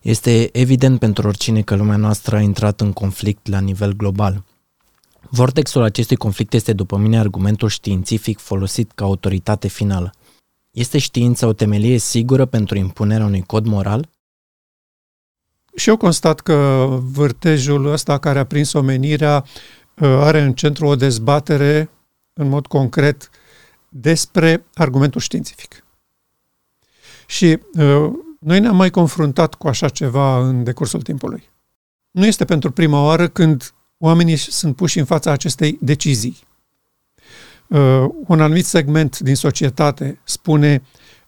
Este evident pentru oricine că lumea noastră a intrat în conflict la nivel global. Vortexul acestui conflict este, după mine, argumentul științific folosit ca autoritate finală. Este știința o temelie sigură pentru impunerea unui cod moral? Și eu constat că vârtejul ăsta care a prins omenirea uh, are în centru o dezbatere, în mod concret, despre argumentul științific. Și uh, noi ne-am mai confruntat cu așa ceva în decursul timpului. Nu este pentru prima oară când oamenii sunt puși în fața acestei decizii. Uh, un anumit segment din societate spune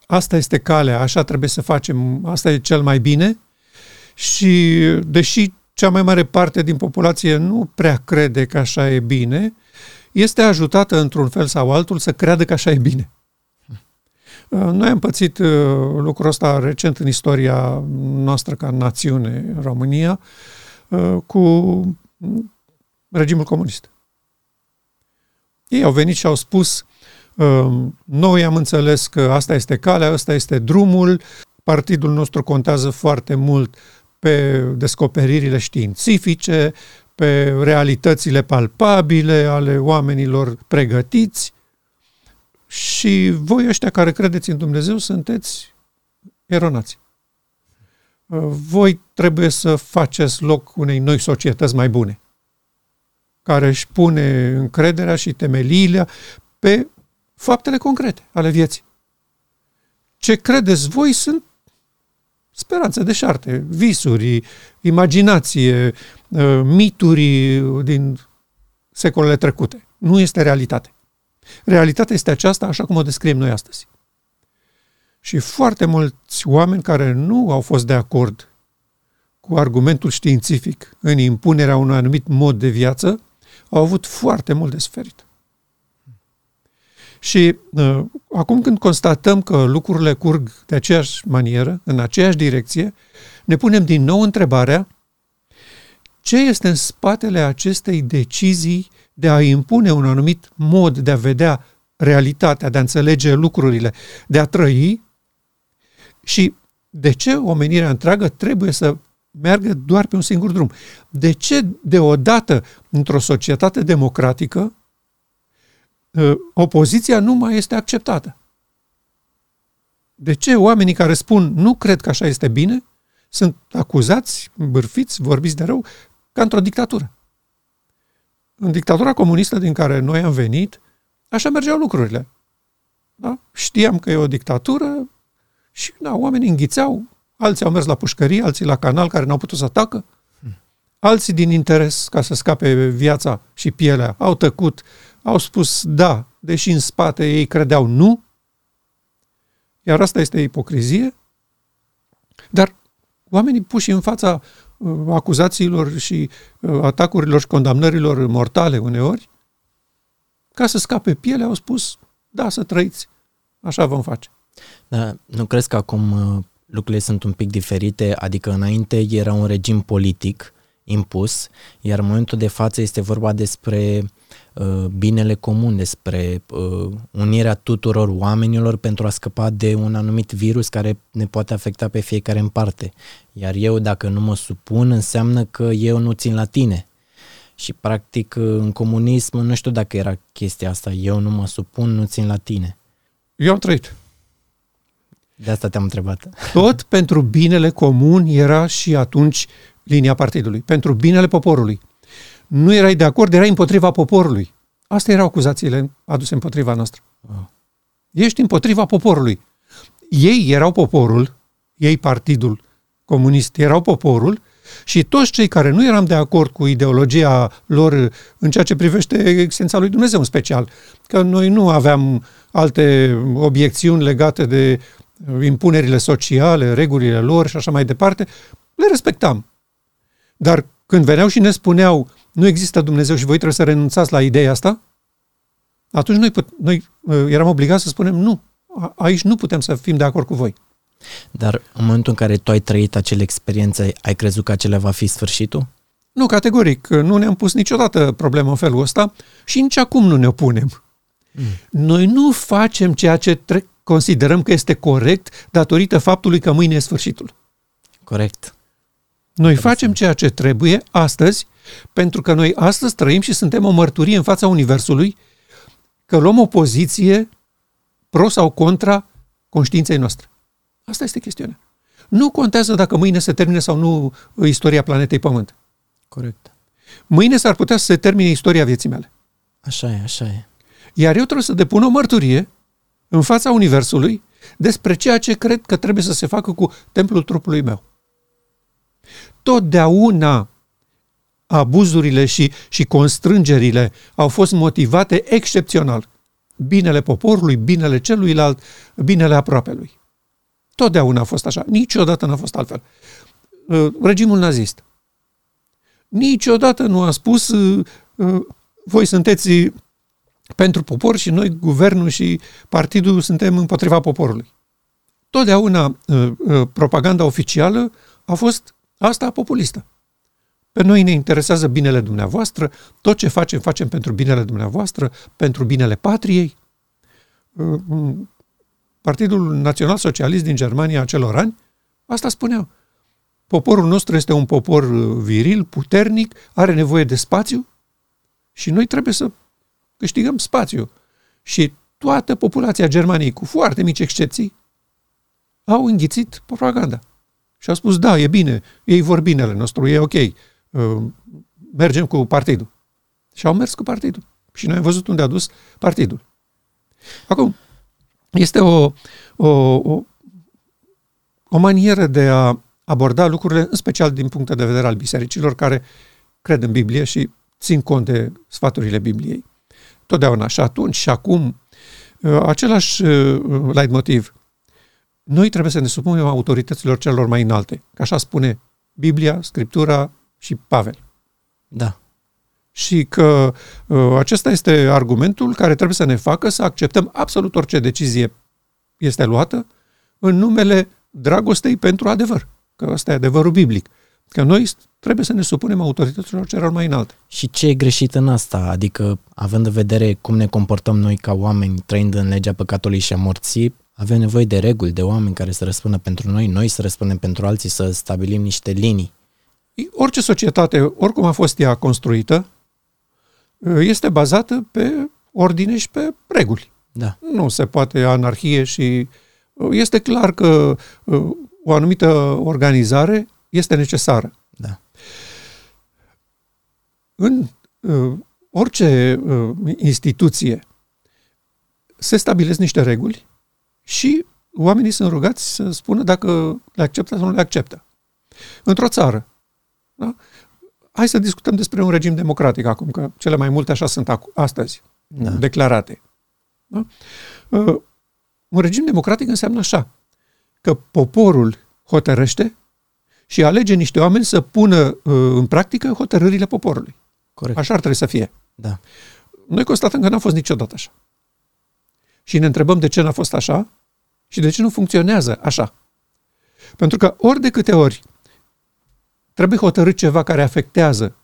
asta este calea, așa trebuie să facem, asta e cel mai bine și deși cea mai mare parte din populație nu prea crede că așa e bine, este ajutată într-un fel sau altul să creadă că așa e bine. Uh, noi am pățit uh, lucrul ăsta recent în istoria noastră ca națiune, România, uh, cu regimul comunist. Ei au venit și au spus, noi am înțeles că asta este calea, asta este drumul, partidul nostru contează foarte mult pe descoperirile științifice, pe realitățile palpabile ale oamenilor pregătiți și voi ăștia care credeți în Dumnezeu sunteți eronați. Voi trebuie să faceți loc unei noi societăți mai bune, care își pune încrederea și temeliile pe faptele concrete ale vieții. Ce credeți voi sunt speranțe deșarte, visuri, imaginație, uh, mituri din secolele trecute. Nu este realitate. Realitatea este aceasta așa cum o descriem noi astăzi. Și foarte mulți oameni care nu au fost de acord cu argumentul științific în impunerea unui anumit mod de viață, au avut foarte mult de suferit. Și uh, acum când constatăm că lucrurile curg de aceeași manieră, în aceeași direcție, ne punem din nou întrebarea ce este în spatele acestei decizii de a impune un anumit mod de a vedea realitatea, de a înțelege lucrurile, de a trăi și de ce omenirea întreagă trebuie să meargă doar pe un singur drum? De ce deodată într-o societate democratică Ă, opoziția nu mai este acceptată. De ce oamenii care spun nu cred că așa este bine sunt acuzați, bârfiți, vorbiți de rău, ca într-o dictatură? În dictatura comunistă din care noi am venit, așa mergeau lucrurile. Da? Știam că e o dictatură și da, oamenii înghițeau, alții au mers la pușcărie, alții la canal care n-au putut să atacă, alții din interes ca să scape viața și pielea au tăcut, au spus da, deși în spate ei credeau nu, iar asta este ipocrizie, dar oamenii puși în fața uh, acuzațiilor și uh, atacurilor și condamnărilor mortale uneori, ca să scape pielea, au spus, da, să trăiți, așa vom face. Da, nu crezi că acum uh, lucrurile sunt un pic diferite? Adică înainte era un regim politic impus, iar în momentul de față este vorba despre Uh, binele comun, despre uh, unirea tuturor oamenilor pentru a scăpa de un anumit virus care ne poate afecta pe fiecare în parte. Iar eu, dacă nu mă supun, înseamnă că eu nu țin la tine. Și, practic, uh, în comunism, nu știu dacă era chestia asta, eu nu mă supun, nu țin la tine. Eu am trăit. De asta te-am întrebat. Tot pentru binele comun era și atunci linia partidului, pentru binele poporului nu erai de acord, erai împotriva poporului. Astea erau acuzațiile aduse împotriva noastră. Wow. Ești împotriva poporului. Ei erau poporul, ei partidul comunist erau poporul și toți cei care nu eram de acord cu ideologia lor în ceea ce privește existența lui Dumnezeu în special, că noi nu aveam alte obiecțiuni legate de impunerile sociale, regulile lor și așa mai departe, le respectam. Dar când veneau și ne spuneau nu există Dumnezeu și voi trebuie să renunțați la ideea asta, atunci noi, put, noi uh, eram obligați să spunem nu, aici nu putem să fim de acord cu voi. Dar în momentul în care tu ai trăit acele experiențe, ai crezut că acela va fi sfârșitul? Nu, categoric. Nu ne-am pus niciodată problemă în felul ăsta și nici acum nu ne opunem. Mm. Noi nu facem ceea ce tre- considerăm că este corect datorită faptului că mâine e sfârșitul. Corect. Noi facem ceea ce trebuie astăzi, pentru că noi astăzi trăim și suntem o mărturie în fața Universului că luăm o poziție pro sau contra conștiinței noastre. Asta este chestiunea. Nu contează dacă mâine se termine sau nu istoria planetei Pământ. Corect. Mâine s-ar putea să se termine istoria vieții mele. Așa e, așa e. Iar eu trebuie să depun o mărturie în fața Universului despre ceea ce cred că trebuie să se facă cu templul trupului meu. Totdeauna abuzurile și, și constrângerile au fost motivate excepțional. Binele poporului, binele celuilalt, binele aproapelui. Totdeauna a fost așa. Niciodată n-a fost altfel. Uh, regimul nazist. Niciodată nu a spus uh, uh, voi sunteți pentru popor și noi, guvernul și partidul, suntem împotriva poporului. Totdeauna propaganda oficială a fost asta populistă. Pe noi ne interesează binele dumneavoastră, tot ce facem, facem pentru binele dumneavoastră, pentru binele patriei. Partidul Național Socialist din Germania acelor ani, asta spuneau. Poporul nostru este un popor uh, viril, puternic, are nevoie de spațiu și noi trebuie să câștigăm spațiu. Și toată populația Germaniei, cu foarte mici excepții, au înghițit propaganda. Și au spus, da, e bine, ei vor binele nostru, e ok, uh, mergem cu partidul. Și au mers cu partidul. Și noi am văzut unde a dus partidul. Acum, este o, o, o, o manieră de a aborda lucrurile, în special din punct de vedere al bisericilor care cred în Biblie și țin cont de sfaturile Bibliei. Totdeauna și atunci și acum, uh, același uh, leitmotiv. Noi trebuie să ne supunem autorităților celor mai înalte, că așa spune Biblia, Scriptura și Pavel. Da. Și că uh, acesta este argumentul care trebuie să ne facă să acceptăm absolut orice decizie este luată în numele dragostei pentru adevăr. Că ăsta e adevărul biblic. Că noi trebuie să ne supunem autorităților celor mai înalte. Și ce e greșit în asta? Adică, având în vedere cum ne comportăm noi ca oameni, trăind în legea păcatului și a morții, avem nevoie de reguli, de oameni care să răspundă pentru noi, noi să răspundem pentru alții, să stabilim niște linii. Orice societate, oricum a fost ea construită, este bazată pe ordine și pe reguli. Da. Nu se poate anarhie și este clar că o anumită organizare este necesară. Da. În uh, orice uh, instituție se stabilesc niște reguli și oamenii sunt rugați să spună dacă le acceptă sau nu le acceptă. Într-o țară, da? hai să discutăm despre un regim democratic acum, că cele mai multe așa sunt astăzi, da. declarate. Da? Uh, un regim democratic înseamnă așa, că poporul hotărăște și alege niște oameni să pună uh, în practică hotărârile poporului. Corect. Așa ar trebui să fie. Da. Noi constatăm că n-a fost niciodată așa. Și ne întrebăm de ce n-a fost așa și de ce nu funcționează așa. Pentru că ori de câte ori trebuie hotărât ceva care afectează,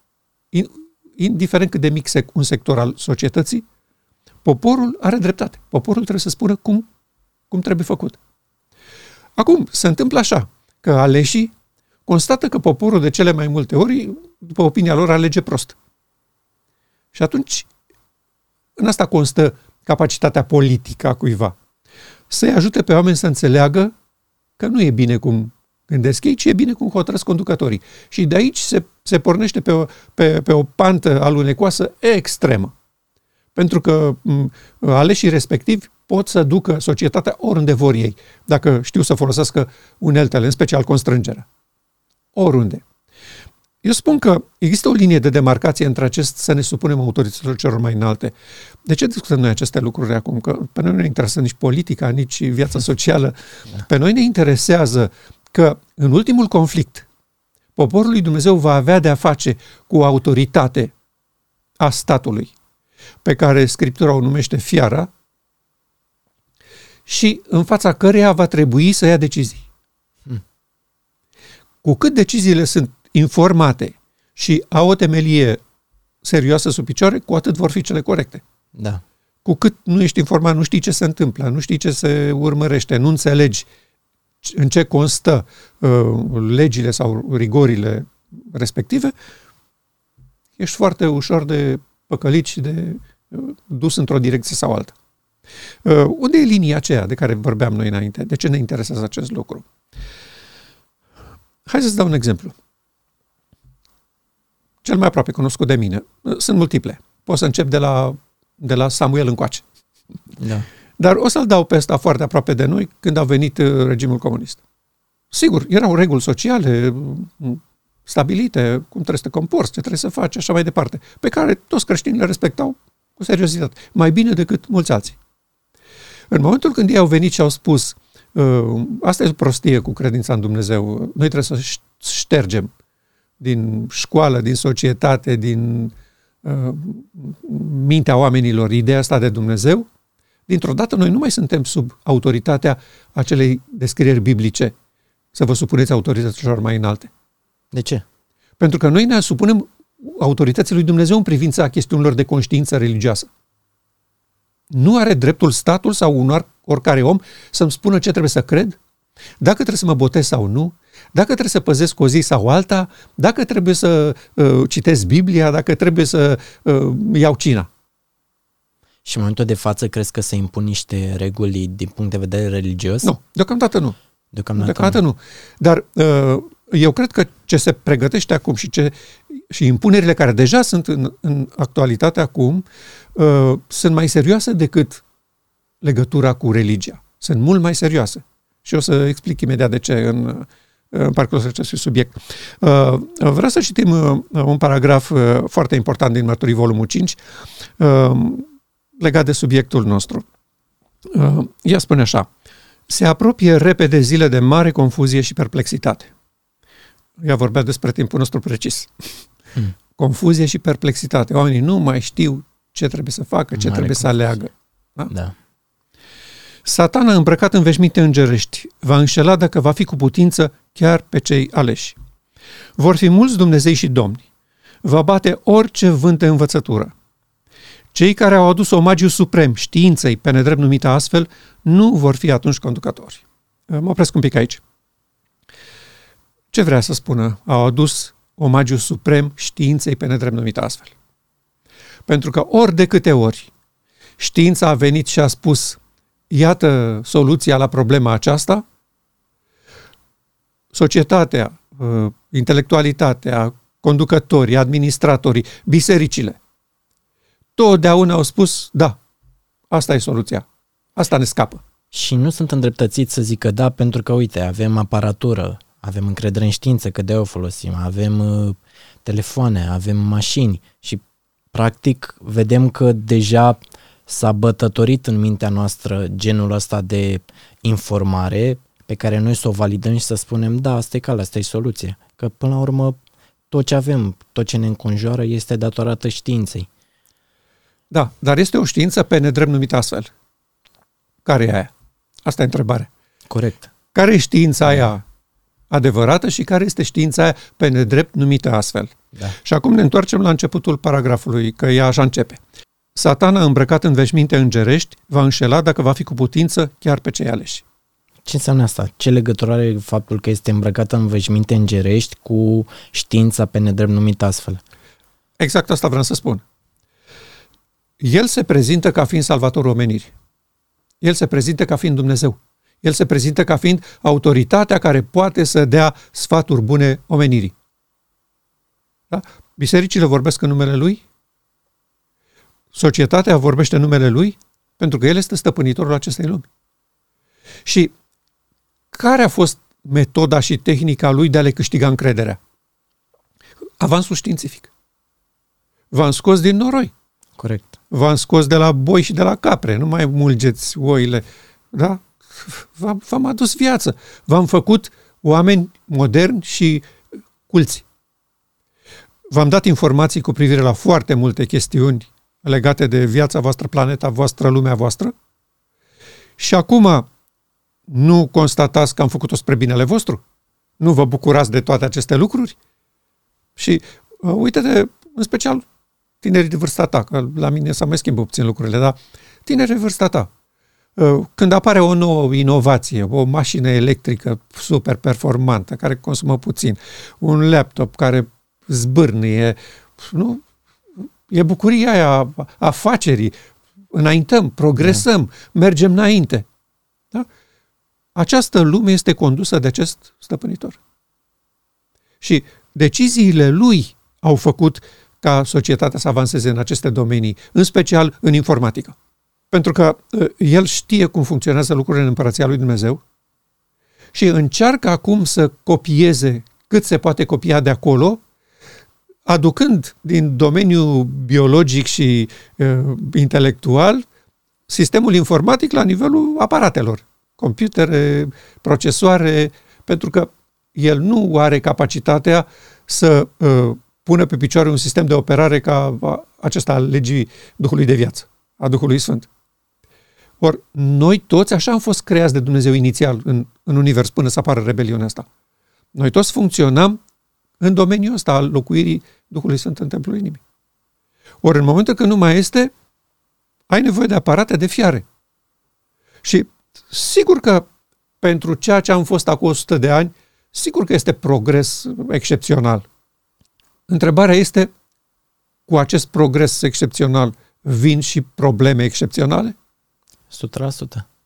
indiferent cât de mic un sector al societății, poporul are dreptate. Poporul trebuie să spună cum, cum trebuie făcut. Acum, se întâmplă așa, că aleșii constată că poporul de cele mai multe ori, după opinia lor, alege prost. Și atunci, în asta constă capacitatea politică a cuiva. Să-i ajute pe oameni să înțeleagă că nu e bine cum gândesc ei, ci e bine cum hotărăsc conducătorii. Și de aici se, se pornește pe o, pe, pe o pantă alunecoasă extremă. Pentru că m, aleșii respectivi pot să ducă societatea oriunde vor ei, dacă știu să folosească uneltele, în special constrângerea. Oriunde. Eu spun că există o linie de demarcație între acest să ne supunem autorităților celor mai înalte. De ce discutăm noi aceste lucruri acum? Că pe noi nu ne interesează nici politica, nici viața socială. Da. Pe noi ne interesează că în ultimul conflict poporul lui Dumnezeu va avea de a face cu o autoritate a statului, pe care Scriptura o numește fiara, și în fața căreia va trebui să ia decizii. Hmm. Cu cât deciziile sunt informate și au o temelie serioasă sub picioare, cu atât vor fi cele corecte. Da. Cu cât nu ești informat, nu știi ce se întâmplă, nu știi ce se urmărește, nu înțelegi, în ce constă uh, legile sau rigorile respective, ești foarte ușor de păcălit și de uh, dus într-o direcție sau alta. Uh, unde e linia aceea de care vorbeam noi înainte? De ce ne interesează acest lucru? Hai să-ți dau un exemplu. Cel mai aproape cunoscut de mine. Uh, sunt multiple. Pot să încep de la, de la Samuel încoace. Da. Dar o să-l dau pe ăsta foarte aproape de noi când a venit uh, regimul comunist. Sigur, erau reguli sociale mm, stabilite, cum trebuie să te comporți, ce trebuie să faci, așa mai departe, pe care toți creștinii le respectau cu seriozitate, mai bine decât mulți alții. În momentul când ei au venit și au spus uh, asta e o prostie cu credința în Dumnezeu, noi trebuie să ștergem din școală, din societate, din uh, mintea oamenilor ideea asta de Dumnezeu, dintr-o dată noi nu mai suntem sub autoritatea acelei descrieri biblice, să vă supuneți autorităților mai înalte. De ce? Pentru că noi ne supunem autorității lui Dumnezeu în privința chestiunilor de conștiință religioasă. Nu are dreptul statul sau un oricare om să-mi spună ce trebuie să cred, dacă trebuie să mă botez sau nu, dacă trebuie să păzesc o zi sau alta, dacă trebuie să uh, citesc Biblia, dacă trebuie să uh, iau cina. Și în momentul de față crezi că se impun niște reguli din punct de vedere religios? Nu, deocamdată nu. Deocamdată, deocamdată nu. nu. Dar uh, eu cred că ce se pregătește acum și, ce, și impunerile care deja sunt în, în actualitate acum uh, sunt mai serioase decât legătura cu religia. Sunt mult mai serioase. Și o să explic imediat de ce în, în parcursul acestui subiect. Uh, vreau să citim uh, un paragraf uh, foarte important din Mărturii, volumul 5, uh, legat de subiectul nostru. Uh, ea spune așa, se apropie repede zile de mare confuzie și perplexitate. Ea vorbea despre timpul nostru precis. Hmm. Confuzie și perplexitate. Oamenii nu mai știu ce trebuie să facă, ce Mare trebuie confuzie. să aleagă. Da? da. Satana, îmbrăcat în veșminte îngerești, va înșela dacă va fi cu putință chiar pe cei aleși. Vor fi mulți Dumnezei și domni. Va bate orice vânt de învățătură. Cei care au adus omagiu suprem științei, pe nedrept numită astfel, nu vor fi atunci conducători. Mă opresc un pic aici. Ce vrea să spună? Au adus omagiu suprem științei pe nedrept numită astfel. Pentru că ori de câte ori știința a venit și a spus iată soluția la problema aceasta, societatea, uh, intelectualitatea, conducătorii, administratorii, bisericile, totdeauna au spus, da, asta e soluția, asta ne scapă. Și nu sunt îndreptățiți să zică da, pentru că, uite, avem aparatură, avem încredere în știință, că de o folosim, avem uh, telefoane, avem mașini și, practic, vedem că deja s-a bătătorit în mintea noastră genul ăsta de informare pe care noi să o validăm și să spunem, da, asta e calea, asta e soluția. Că până la urmă tot ce avem, tot ce ne înconjoară este datorată științei. Da, dar este o știință pe nedrept numită astfel. Care e aia? Asta e întrebarea. Corect. Care e știința aia adevărată și care este știința aia pe nedrept numită astfel? Da. Și acum ne întoarcem la începutul paragrafului, că ea așa începe. Satana, îmbrăcat în veșminte îngerești, va înșela dacă va fi cu putință chiar pe cei aleși. Ce înseamnă asta? Ce legătură are faptul că este îmbrăcată în veșminte îngerești cu știința pe nedrept numit astfel? Exact asta vreau să spun. El se prezintă ca fiind salvatorul omenirii. El se prezintă ca fiind Dumnezeu. El se prezintă ca fiind autoritatea care poate să dea sfaturi bune omenirii. Da? Bisericile vorbesc în numele Lui, Societatea vorbește numele lui pentru că el este stăpânitorul acestei lumi. Și care a fost metoda și tehnica lui de a le câștiga încrederea? Avansul științific. V-am scos din noroi. Corect. V-am scos de la boi și de la capre. Nu mai mulgeți oile. Da? V-am, v-am adus viață. V-am făcut oameni moderni și culți. V-am dat informații cu privire la foarte multe chestiuni legate de viața voastră, planeta voastră, lumea voastră. Și acum nu constatați că am făcut-o spre binele vostru? Nu vă bucurați de toate aceste lucruri? Și uh, uite-te, în special tinerii de vârsta ta, că la mine s-a mai schimbat puțin lucrurile, dar tinerii de vârsta ta, Uh, când apare o nouă inovație, o mașină electrică super performantă, care consumă puțin, un laptop care zbârnie, nu? E bucuria aia a afacerii. Înaintăm, progresăm, da. mergem înainte. Da? Această lume este condusă de acest stăpânitor. Și deciziile lui au făcut ca societatea să avanseze în aceste domenii, în special în informatică. Pentru că uh, el știe cum funcționează lucrurile în împărăția lui Dumnezeu și încearcă acum să copieze cât se poate copia de acolo, aducând din domeniul biologic și uh, intelectual sistemul informatic la nivelul aparatelor, computere, procesoare, pentru că el nu are capacitatea să uh, pună pe picioare un sistem de operare ca acesta al legii Duhului de viață, a Duhului Sfânt. Ori noi toți așa am fost creați de Dumnezeu inițial în, în univers până să apară rebeliunea asta. Noi toți funcționăm în domeniul ăsta al locuirii Duhului Sfânt în templul inimii. Ori în momentul când nu mai este, ai nevoie de aparate de fiare. Și sigur că pentru ceea ce am fost acum 100 de ani, sigur că este progres excepțional. Întrebarea este, cu acest progres excepțional vin și probleme excepționale? 100%.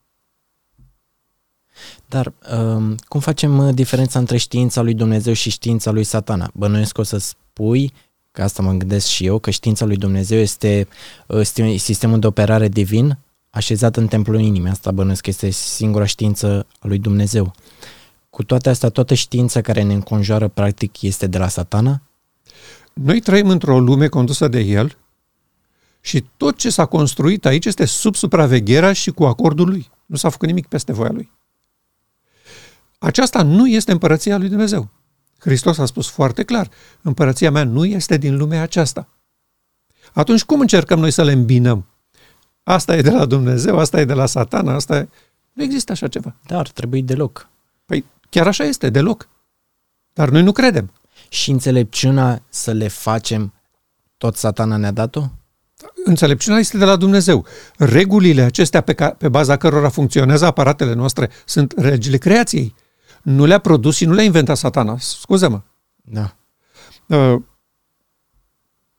Dar um, cum facem uh, diferența între știința lui Dumnezeu și știința lui satana? Bănuiesc o să spui, că asta mă gândesc și eu, că știința lui Dumnezeu este uh, sistemul de operare divin așezat în templul inimii. Asta bănuiesc că este singura știință a lui Dumnezeu. Cu toate astea, toată știința care ne înconjoară practic este de la satana? Noi trăim într-o lume condusă de el și tot ce s-a construit aici este sub supravegherea și cu acordul lui. Nu s-a făcut nimic peste voia lui. Aceasta nu este împărăția lui Dumnezeu. Hristos a spus foarte clar, împărăția mea nu este din lumea aceasta. Atunci cum încercăm noi să le îmbinăm? Asta e de la Dumnezeu, asta e de la satana, asta e... Nu există așa ceva. Dar trebuie deloc. Păi chiar așa este, deloc. Dar noi nu credem. Și înțelepciunea să le facem, tot satana ne-a dat-o? Înțelepciunea este de la Dumnezeu. Regulile acestea pe, ca, pe baza cărora funcționează aparatele noastre sunt regile creației. Nu le-a produs și nu le-a inventat satana. Scuză-mă. Da. Uh,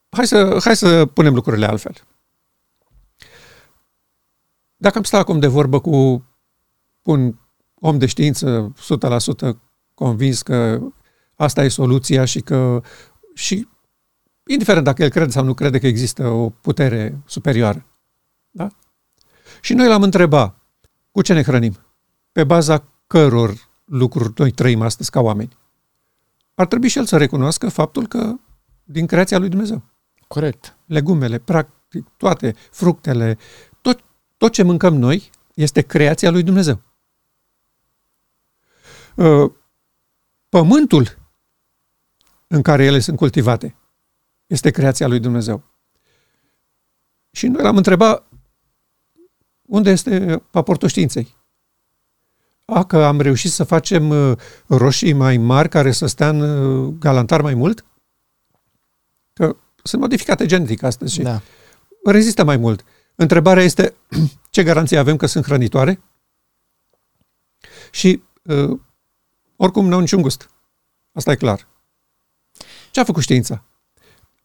hai, să, hai să punem lucrurile altfel. Dacă am stat acum de vorbă cu un om de știință 100% convins că asta e soluția și că și indiferent dacă el crede sau nu crede că există o putere superioară. Da? Și noi l-am întrebat, cu ce ne hrănim? Pe baza căror lucruri noi trăim astăzi ca oameni? Ar trebui și el să recunoască faptul că din creația lui Dumnezeu. Corect. Legumele, practic, toate, fructele, tot, tot ce mâncăm noi este creația lui Dumnezeu. Uh, pământul în care ele sunt cultivate este creația lui Dumnezeu. Și noi l-am întrebat unde este paportul științei. A, că am reușit să facem uh, roșii mai mari care să stea în uh, galantar mai mult? Că sunt modificate genetic astăzi și da. rezistă mai mult. Întrebarea este ce garanție avem că sunt hrănitoare? Și uh, oricum nu au niciun gust. Asta e clar. Ce a făcut știința?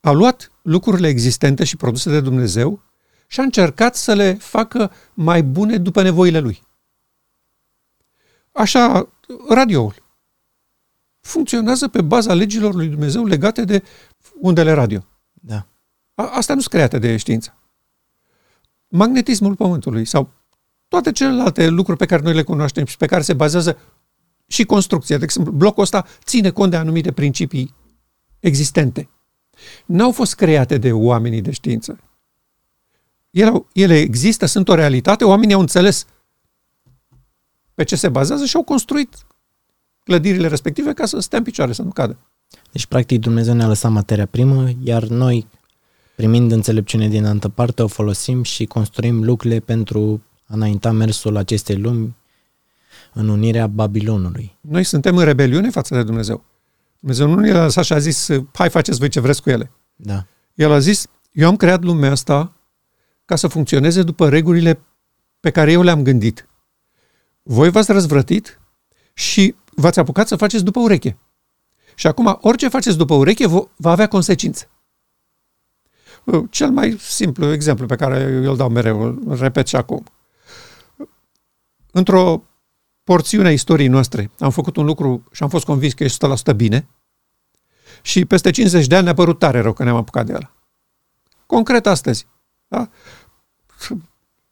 a luat lucrurile existente și produse de Dumnezeu și a încercat să le facă mai bune după nevoile lui. Așa, radioul funcționează pe baza legilor lui Dumnezeu legate de undele radio. Da. A, asta nu sunt create de știință. Magnetismul Pământului sau toate celelalte lucruri pe care noi le cunoaștem și pe care se bazează și construcția. De exemplu, blocul ăsta ține cont de anumite principii existente n-au fost create de oamenii de știință. Ele, ele există, sunt o realitate, oamenii au înțeles pe ce se bazează și au construit clădirile respective ca să stea în picioare, să nu cadă. Deci, practic, Dumnezeu ne-a lăsat materia primă, iar noi, primind înțelepciune din altă parte, o folosim și construim lucrurile pentru a înainta mersul acestei lumi în unirea Babilonului. Noi suntem în rebeliune față de Dumnezeu. Dumnezeu nu ne-a lăsat și a zis, hai faceți voi ce vreți cu ele. Da. El a zis, eu am creat lumea asta ca să funcționeze după regulile pe care eu le-am gândit. Voi v-ați răzvrătit și v-ați apucat să faceți după ureche. Și acum, orice faceți după ureche va avea consecințe. Cel mai simplu exemplu pe care eu îl dau mereu, îl repet și acum. Într-o porțiune a istoriei noastre am făcut un lucru și am fost convins că e 100% bine și peste 50 de ani ne-a părut tare rău că ne-am apucat de el. Concret astăzi. Da?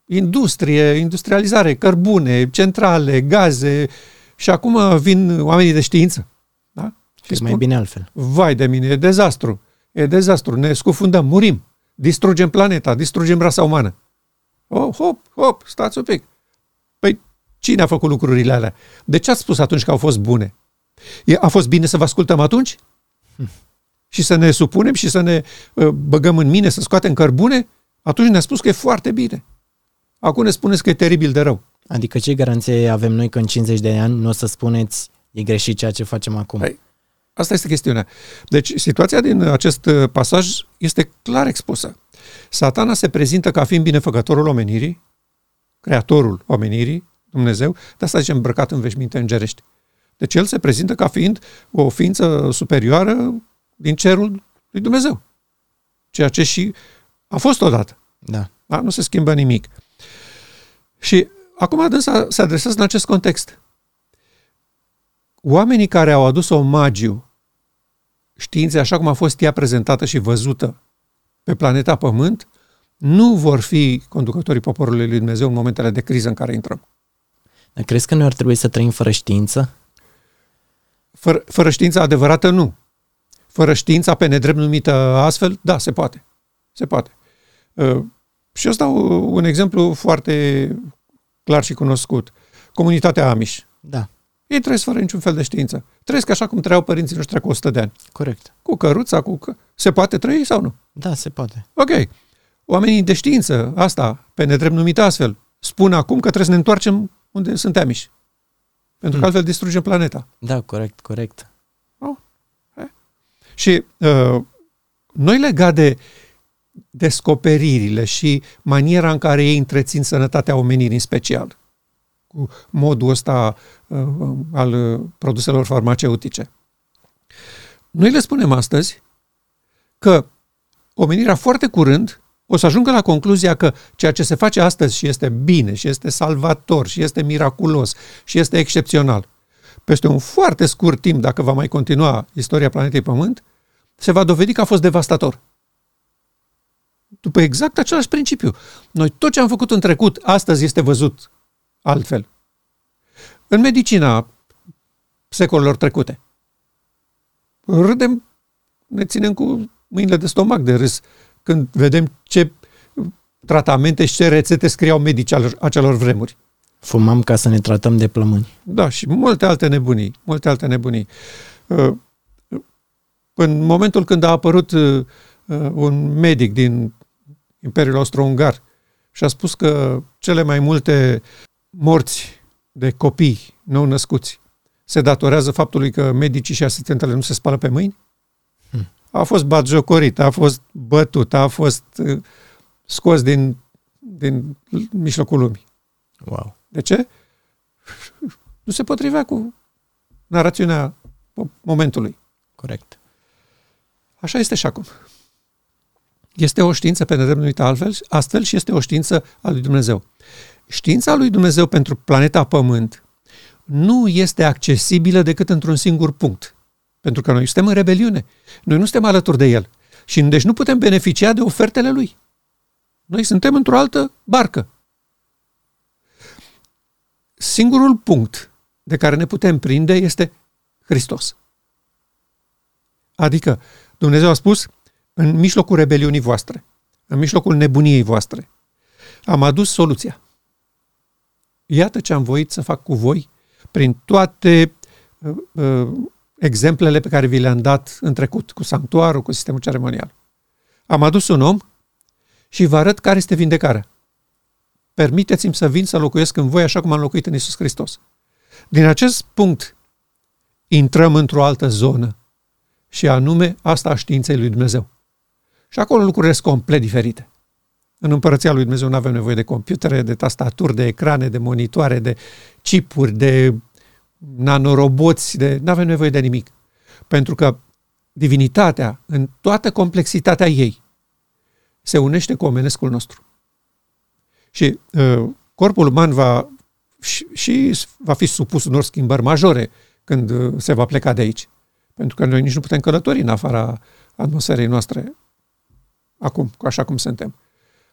Industrie, industrializare, cărbune, centrale, gaze și acum vin oamenii de știință. Da? Și spun, mai bine altfel. Vai de mine, e dezastru. E dezastru, ne scufundăm, murim. Distrugem planeta, distrugem rasa umană. Oh, hop, hop, stați un pic. Păi, cine a făcut lucrurile alea? De ce ați spus atunci că au fost bune? A fost bine să vă ascultăm atunci? Hm. Și să ne supunem și să ne uh, băgăm în mine, să scoatem cărbune? Atunci ne-a spus că e foarte bine. Acum ne spuneți că e teribil de rău. Adică ce garanție avem noi că în 50 de ani nu o să spuneți e greșit ceea ce facem acum? Hai, Asta este chestiunea. Deci, situația din acest uh, pasaj este clar expusă. Satana se prezintă ca fiind binefăcătorul omenirii, creatorul omenirii, Dumnezeu, de asta zicem îmbrăcat în veșminte îngerești. Deci el se prezintă ca fiind o ființă superioară din cerul lui Dumnezeu. Ceea ce și a fost odată. Da. da? Nu se schimbă nimic. Și acum dânsa se adresează în acest context. Oamenii care au adus omagiu științei așa cum a fost ea prezentată și văzută pe planeta Pământ, nu vor fi conducătorii poporului lui Dumnezeu în momentele de criză în care intrăm. Dar crezi că noi ar trebui să trăim fără știință? Fără, fără știință adevărată, nu. Fără știința pe nedrept numită astfel, da, se poate. Se poate. Uh, și ăsta un exemplu foarte clar și cunoscut. Comunitatea Amish. Da. Ei trăiesc fără niciun fel de știință. Trăiesc așa cum trăiau părinții noștri cu 100 de ani. Corect. Cu căruța, cu... Că... Se poate trăi sau nu? Da, se poate. Ok. Oamenii de știință, asta, pe nedrept numită astfel, spun acum că trebuie să ne întoarcem unde sunt amiși. Pentru că hmm. altfel distrugem planeta. Da, corect, corect. Oh. Și uh, noi legat de descoperirile și maniera în care ei întrețin sănătatea omenirii în special, cu modul ăsta uh, al uh, produselor farmaceutice. Noi le spunem astăzi că omenirea foarte curând o să ajungă la concluzia că ceea ce se face astăzi și este bine, și este salvator, și este miraculos, și este excepțional, peste un foarte scurt timp, dacă va mai continua istoria planetei Pământ, se va dovedi că a fost devastator. După exact același principiu. Noi tot ce am făcut în trecut, astăzi este văzut altfel. În medicina secolelor trecute, râdem, ne ținem cu mâinile de stomac de râs când vedem ce tratamente și ce rețete scriau medici acelor vremuri. Fumam ca să ne tratăm de plămâni. Da, și multe alte nebunii, multe alte nebunii. Uh, în momentul când a apărut uh, un medic din Imperiul Austro-Ungar și a spus că cele mai multe morți de copii nou născuți se datorează faptului că medicii și asistentele nu se spală pe mâini? Hmm. A fost batjocorit, a fost bătut, a fost uh, scos din, din mijlocul lumii. Wow. De ce? Nu se potrivea cu narațiunea momentului. Corect. Așa este și acum. Este o știință pe nedrept altfel, astfel și este o știință a lui Dumnezeu. Știința lui Dumnezeu pentru planeta Pământ nu este accesibilă decât într-un singur punct. Pentru că noi suntem în rebeliune. Noi nu suntem alături de El. Și deci nu putem beneficia de ofertele Lui. Noi suntem într-o altă barcă. Singurul punct de care ne putem prinde este Hristos. Adică Dumnezeu a spus, în mijlocul rebeliunii voastre, în mijlocul nebuniei voastre, am adus soluția. Iată ce am voit să fac cu voi prin toate uh, uh, exemplele pe care vi le-am dat în trecut, cu sanctuarul, cu sistemul ceremonial. Am adus un om și vă arăt care este vindecarea. Permiteți-mi să vin să locuiesc în voi așa cum am locuit în Isus Hristos. Din acest punct intrăm într-o altă zonă și anume asta a științei lui Dumnezeu. Și acolo lucrurile sunt complet diferite. În împărăția lui Dumnezeu nu avem nevoie de computere, de tastaturi, de ecrane, de monitoare, de chipuri, de nanoroboți, de... nu avem nevoie de nimic. Pentru că divinitatea, în toată complexitatea ei, se unește cu omenescul nostru. Și uh, corpul uman va și, și va fi supus unor schimbări majore când uh, se va pleca de aici. Pentru că noi nici nu putem călători în afara atmosferei noastre acum, așa cum suntem.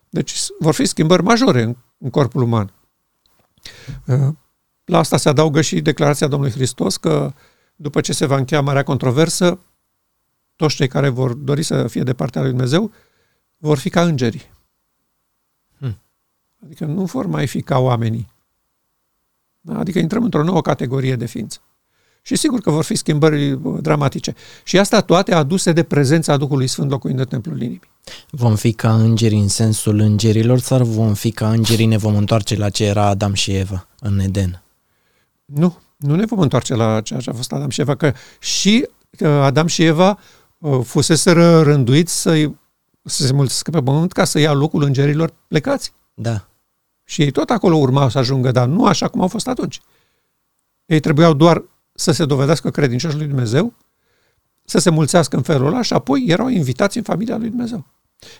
Deci vor fi schimbări majore în, în corpul uman. Uh, la asta se adaugă și declarația Domnului Hristos că după ce se va încheia marea controversă, toți cei care vor dori să fie de partea lui Dumnezeu vor fi ca îngerii. Hmm. Adică nu vor mai fi ca oamenii. Adică intrăm într-o nouă categorie de ființă. Și sigur că vor fi schimbări uh, dramatice. Și asta toate aduse de prezența Duhului Sfânt locuind în templul inimii. Vom fi ca îngeri în sensul îngerilor sau vom fi ca îngerii, ne vom întoarce la ce era Adam și Eva în Eden? Nu, nu ne vom întoarce la ceea ce a fost Adam și Eva, că și uh, Adam și Eva uh, fuseseră rânduiți să, să se mulțească pe pământ ca să ia locul îngerilor plecați. Da. Și ei tot acolo urmau să ajungă, dar nu așa cum au fost atunci. Ei trebuiau doar să se dovedească credincioși lui Dumnezeu, să se mulțească în felul ăla și apoi erau invitați în familia lui Dumnezeu.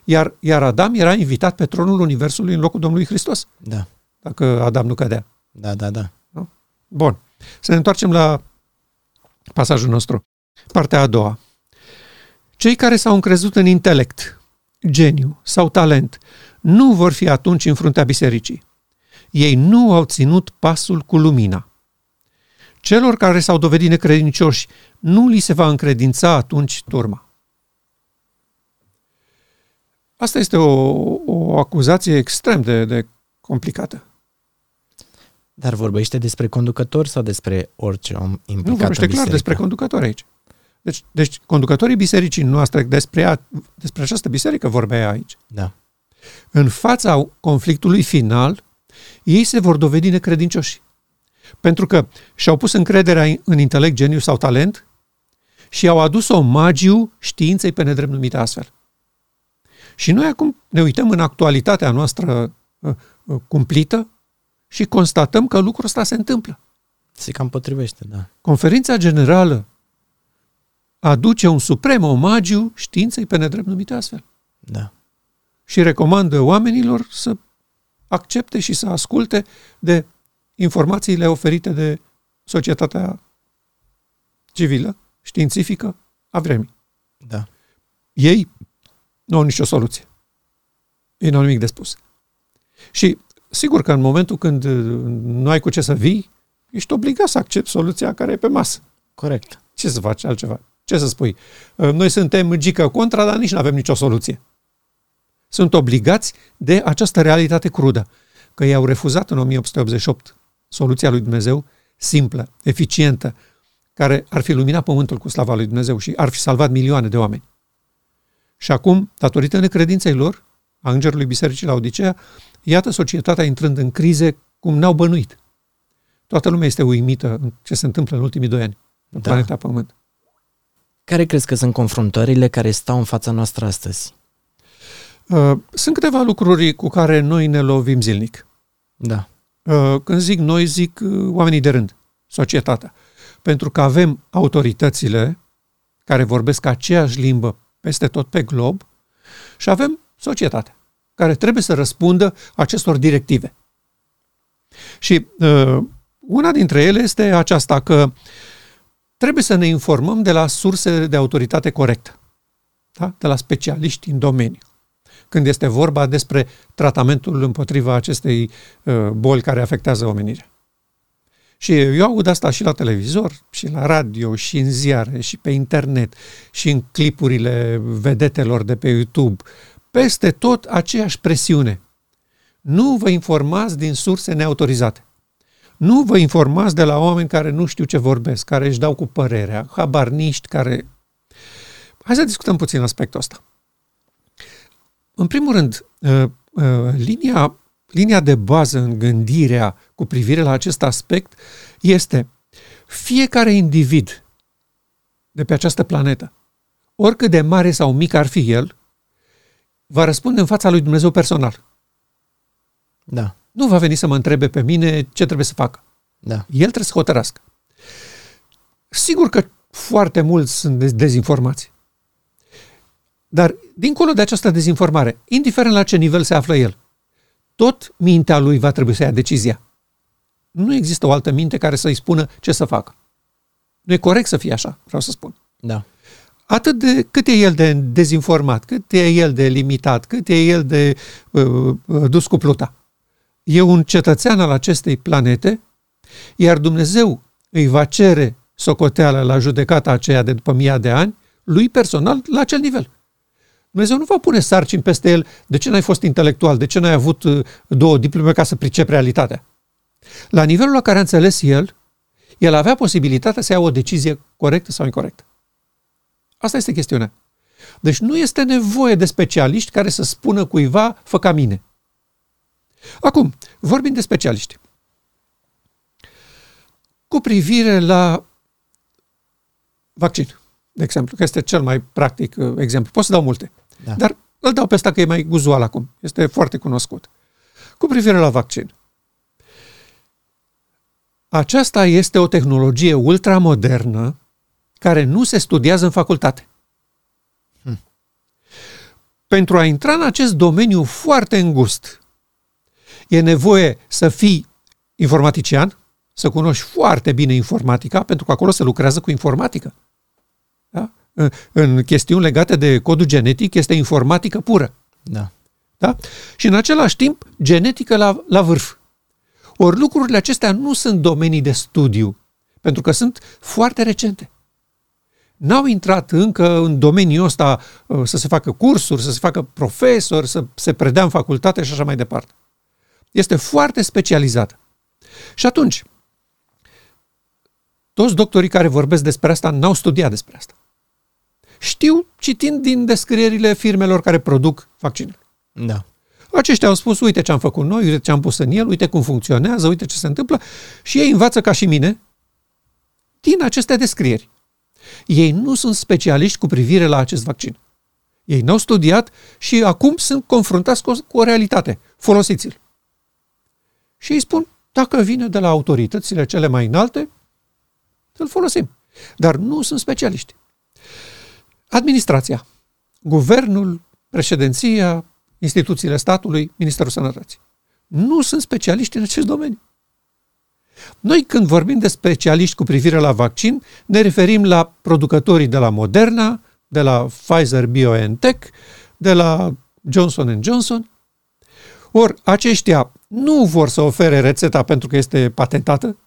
Iar, iar Adam era invitat pe tronul Universului în locul Domnului Hristos. Da. Dacă Adam nu cădea. Da, da, da. da? Bun. Să ne întoarcem la pasajul nostru. Partea a doua. Cei care s-au încrezut în intelect, geniu sau talent nu vor fi atunci în fruntea bisericii. Ei nu au ținut pasul cu lumina. Celor care s-au dovedit necredincioși nu li se va încredința atunci turma. Asta este o, o acuzație extrem de, de complicată. Dar vorbește despre conducători sau despre orice om implicat Nu, vorbește clar despre conducători aici. Deci, deci conducătorii bisericii noastre, despre, a, despre această biserică vorbea aici. Da. În fața conflictului final, ei se vor dovedi necredincioși. Pentru că și-au pus încrederea în intelect, geniu sau talent și au adus omagiu științei pe nedrept numite astfel. Și noi acum ne uităm în actualitatea noastră uh, uh, cumplită și constatăm că lucrul ăsta se întâmplă. Se cam potrivește, da. Conferința Generală aduce un suprem omagiu științei pe nedrept numite astfel. Da. Și recomandă oamenilor să accepte și să asculte de informațiile oferite de societatea civilă, științifică a vremii. Da. Ei nu au nicio soluție. Ei nu au nimic de spus. Și sigur că în momentul când nu ai cu ce să vii, ești obligat să accepti soluția care e pe masă. Corect. Ce să faci altceva? Ce să spui? Noi suntem gică contra, dar nici nu avem nicio soluție. Sunt obligați de această realitate crudă. Că i-au refuzat în 1888 soluția lui Dumnezeu simplă, eficientă, care ar fi luminat pământul cu slava lui Dumnezeu și ar fi salvat milioane de oameni. Și acum, datorită necredinței lor, a îngerului Bisericii la Odisea, iată societatea intrând în crize cum n-au bănuit. Toată lumea este uimită în ce se întâmplă în ultimii doi ani pe da. planeta Pământ. Care crezi că sunt confruntările care stau în fața noastră astăzi? Uh, sunt câteva lucruri cu care noi ne lovim zilnic. Da. Uh, când zic noi, zic uh, oamenii de rând, societatea. Pentru că avem autoritățile care vorbesc aceeași limbă peste tot pe glob și avem societatea care trebuie să răspundă acestor directive. Și uh, una dintre ele este aceasta că trebuie să ne informăm de la surse de autoritate corectă, da? de la specialiști în domeniu când este vorba despre tratamentul împotriva acestei uh, boli care afectează omenirea. Și eu aud asta și la televizor, și la radio, și în ziare, și pe internet, și în clipurile vedetelor de pe YouTube. Peste tot aceeași presiune. Nu vă informați din surse neautorizate. Nu vă informați de la oameni care nu știu ce vorbesc, care își dau cu părerea, habarniști care... Hai să discutăm puțin aspectul ăsta. În primul rând, uh, uh, linia, linia de bază în gândirea cu privire la acest aspect este fiecare individ de pe această planetă, oricât de mare sau mic ar fi el, va răspunde în fața lui Dumnezeu personal. Da. Nu va veni să mă întrebe pe mine ce trebuie să facă. Da. El trebuie să hotărască. Sigur că foarte mulți sunt dezinformați. Dar, dincolo de această dezinformare, indiferent la ce nivel se află el, tot mintea lui va trebui să ia decizia. Nu există o altă minte care să-i spună ce să facă. Nu e corect să fie așa, vreau să spun. Da. Atât de cât e el de dezinformat, cât e el de limitat, cât e el de uh, uh dus cu pluta. E un cetățean al acestei planete, iar Dumnezeu îi va cere socoteală la judecata aceea de după mii de ani, lui personal, la acel nivel. Dumnezeu nu va pune sarcini peste el de ce n-ai fost intelectual, de ce n-ai avut uh, două diplome ca să pricep realitatea. La nivelul la care a înțeles el, el avea posibilitatea să ia o decizie corectă sau incorrectă. Asta este chestiunea. Deci nu este nevoie de specialiști care să spună cuiva, fă ca mine. Acum, vorbim de specialiști. Cu privire la vaccin, de exemplu, că este cel mai practic uh, exemplu. Pot să dau multe, da. dar îl dau pe ăsta că e mai uzual acum. Este foarte cunoscut. Cu privire la vaccin. Aceasta este o tehnologie ultramodernă care nu se studiază în facultate. Hmm. Pentru a intra în acest domeniu foarte îngust, e nevoie să fii informatician, să cunoști foarte bine informatica, pentru că acolo se lucrează cu informatică. Da? În chestiuni legate de codul genetic este informatică pură. Da. Da? Și în același timp, genetică la, la vârf. Ori lucrurile acestea nu sunt domenii de studiu, pentru că sunt foarte recente. N-au intrat încă în domeniul ăsta uh, să se facă cursuri, să se facă profesori, să se predea în facultate și așa mai departe. Este foarte specializată. Și atunci, toți doctorii care vorbesc despre asta n-au studiat despre asta. Știu citind din descrierile firmelor care produc vaccinul. Da. Aceștia au spus, uite ce am făcut noi, uite ce am pus în el, uite cum funcționează, uite ce se întâmplă și ei învață ca și mine din aceste descrieri. Ei nu sunt specialiști cu privire la acest vaccin. Ei n-au studiat și acum sunt confruntați cu o, cu o realitate. Folosiți-l. Și ei spun, dacă vine de la autoritățile cele mai înalte, îl folosim. Dar nu sunt specialiști. Administrația, guvernul, președinția, instituțiile statului, Ministerul Sănătății. Nu sunt specialiști în acest domeniu. Noi când vorbim de specialiști cu privire la vaccin, ne referim la producătorii de la Moderna, de la Pfizer BioNTech, de la Johnson Johnson. Ori aceștia nu vor să ofere rețeta pentru că este patentată.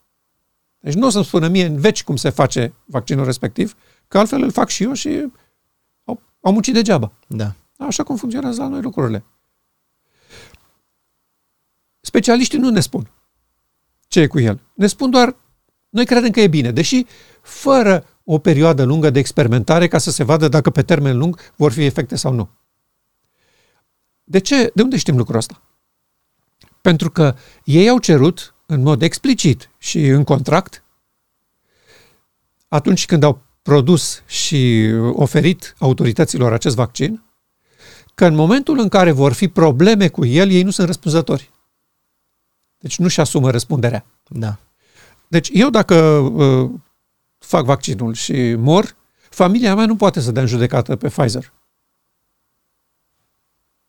Deci nu o să-mi spună mie în veci cum se face vaccinul respectiv, că altfel îl fac și eu și au, au muncit degeaba. Da. Așa cum funcționează la noi lucrurile. Specialiștii nu ne spun ce e cu el. Ne spun doar, noi credem că e bine, deși fără o perioadă lungă de experimentare ca să se vadă dacă pe termen lung vor fi efecte sau nu. De ce? De unde știm lucrul ăsta? Pentru că ei au cerut în mod explicit și în contract atunci când au produs și oferit autorităților acest vaccin, că în momentul în care vor fi probleme cu el, ei nu sunt răspunzători. Deci nu-și asumă răspunderea. Da. Deci eu dacă uh, fac vaccinul și mor, familia mea nu poate să dea în judecată pe Pfizer.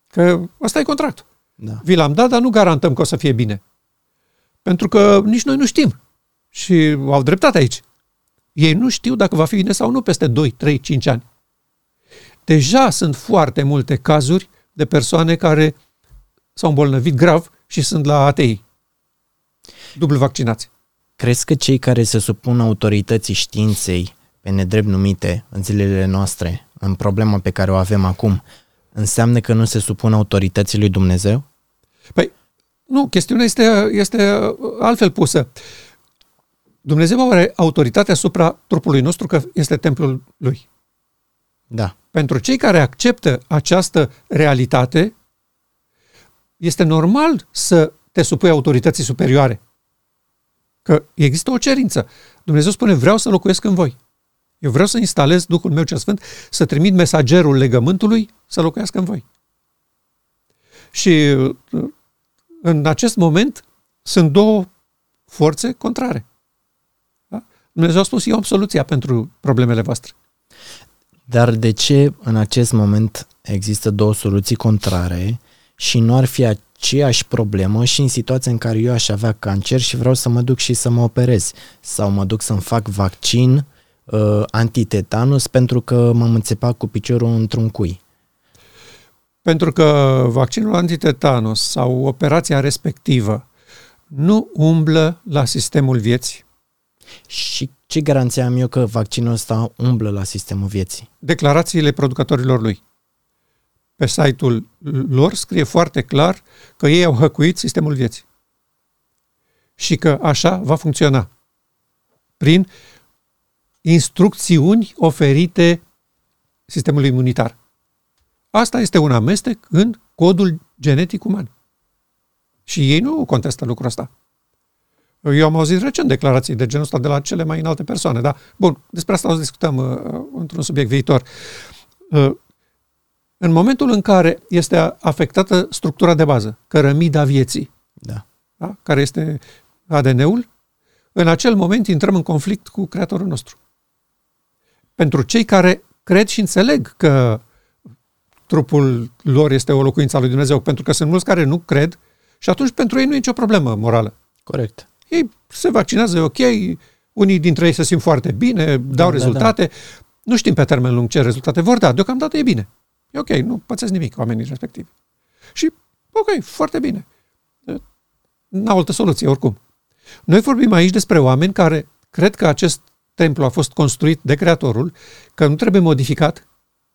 Că ăsta e contractul. Da. Vi l-am dat, dar nu garantăm că o să fie bine. Pentru că nici noi nu știm. Și au dreptate aici. Ei nu știu dacă va fi bine sau nu peste 2, 3, 5 ani. Deja sunt foarte multe cazuri de persoane care s-au îmbolnăvit grav și sunt la ATI. Dublu vaccinați. Crezi că cei care se supun autorității științei pe nedrept numite în zilele noastre, în problema pe care o avem acum, înseamnă că nu se supun autorității lui Dumnezeu? Păi, nu, chestiunea este, este altfel pusă. Dumnezeu are autoritatea asupra trupului nostru că este templul lui. Da. Pentru cei care acceptă această realitate, este normal să te supui autorității superioare. Că există o cerință. Dumnezeu spune, vreau să locuiesc în voi. Eu vreau să instalez Duhul meu cel Sfânt, să trimit mesagerul legământului să locuiască în voi. Și uh, în acest moment sunt două forțe contrare. Da? Dumnezeu a spus, eu am soluția pentru problemele voastre. Dar de ce în acest moment există două soluții contrare și nu ar fi aceeași problemă și în situația în care eu aș avea cancer și vreau să mă duc și să mă operez sau mă duc să-mi fac vaccin uh, antitetanus pentru că m-am înțepat cu piciorul într-un cui? Pentru că vaccinul antitetanus sau operația respectivă nu umblă la sistemul vieții. Și ce garanție am eu că vaccinul ăsta umblă la sistemul vieții? Declarațiile producătorilor lui. Pe site-ul lor scrie foarte clar că ei au hăcuit sistemul vieții. Și că așa va funcționa. Prin instrucțiuni oferite sistemului imunitar. Asta este un amestec în codul genetic uman. Și ei nu contestă lucrul ăsta. Eu am auzit recent declarații de genul ăsta de la cele mai înalte persoane, da? Bun, despre asta o să discutăm uh, într-un subiect viitor. Uh, în momentul în care este afectată structura de bază, cărămida vieții, Da. da? care este ADN-ul, în acel moment intrăm în conflict cu Creatorul nostru. Pentru cei care cred și înțeleg că trupul lor este o locuință a lui Dumnezeu, pentru că sunt mulți care nu cred și atunci pentru ei nu e nicio problemă morală. Corect. Ei se vaccinează, e ok, unii dintre ei se simt foarte bine, dau da, rezultate. Da. Nu știm pe termen lung ce rezultate vor da, deocamdată e bine. E ok, nu pățesc nimic oamenii respectivi. Și, ok, foarte bine. N-au altă soluție, oricum. Noi vorbim aici despre oameni care cred că acest templu a fost construit de Creatorul, că nu trebuie modificat,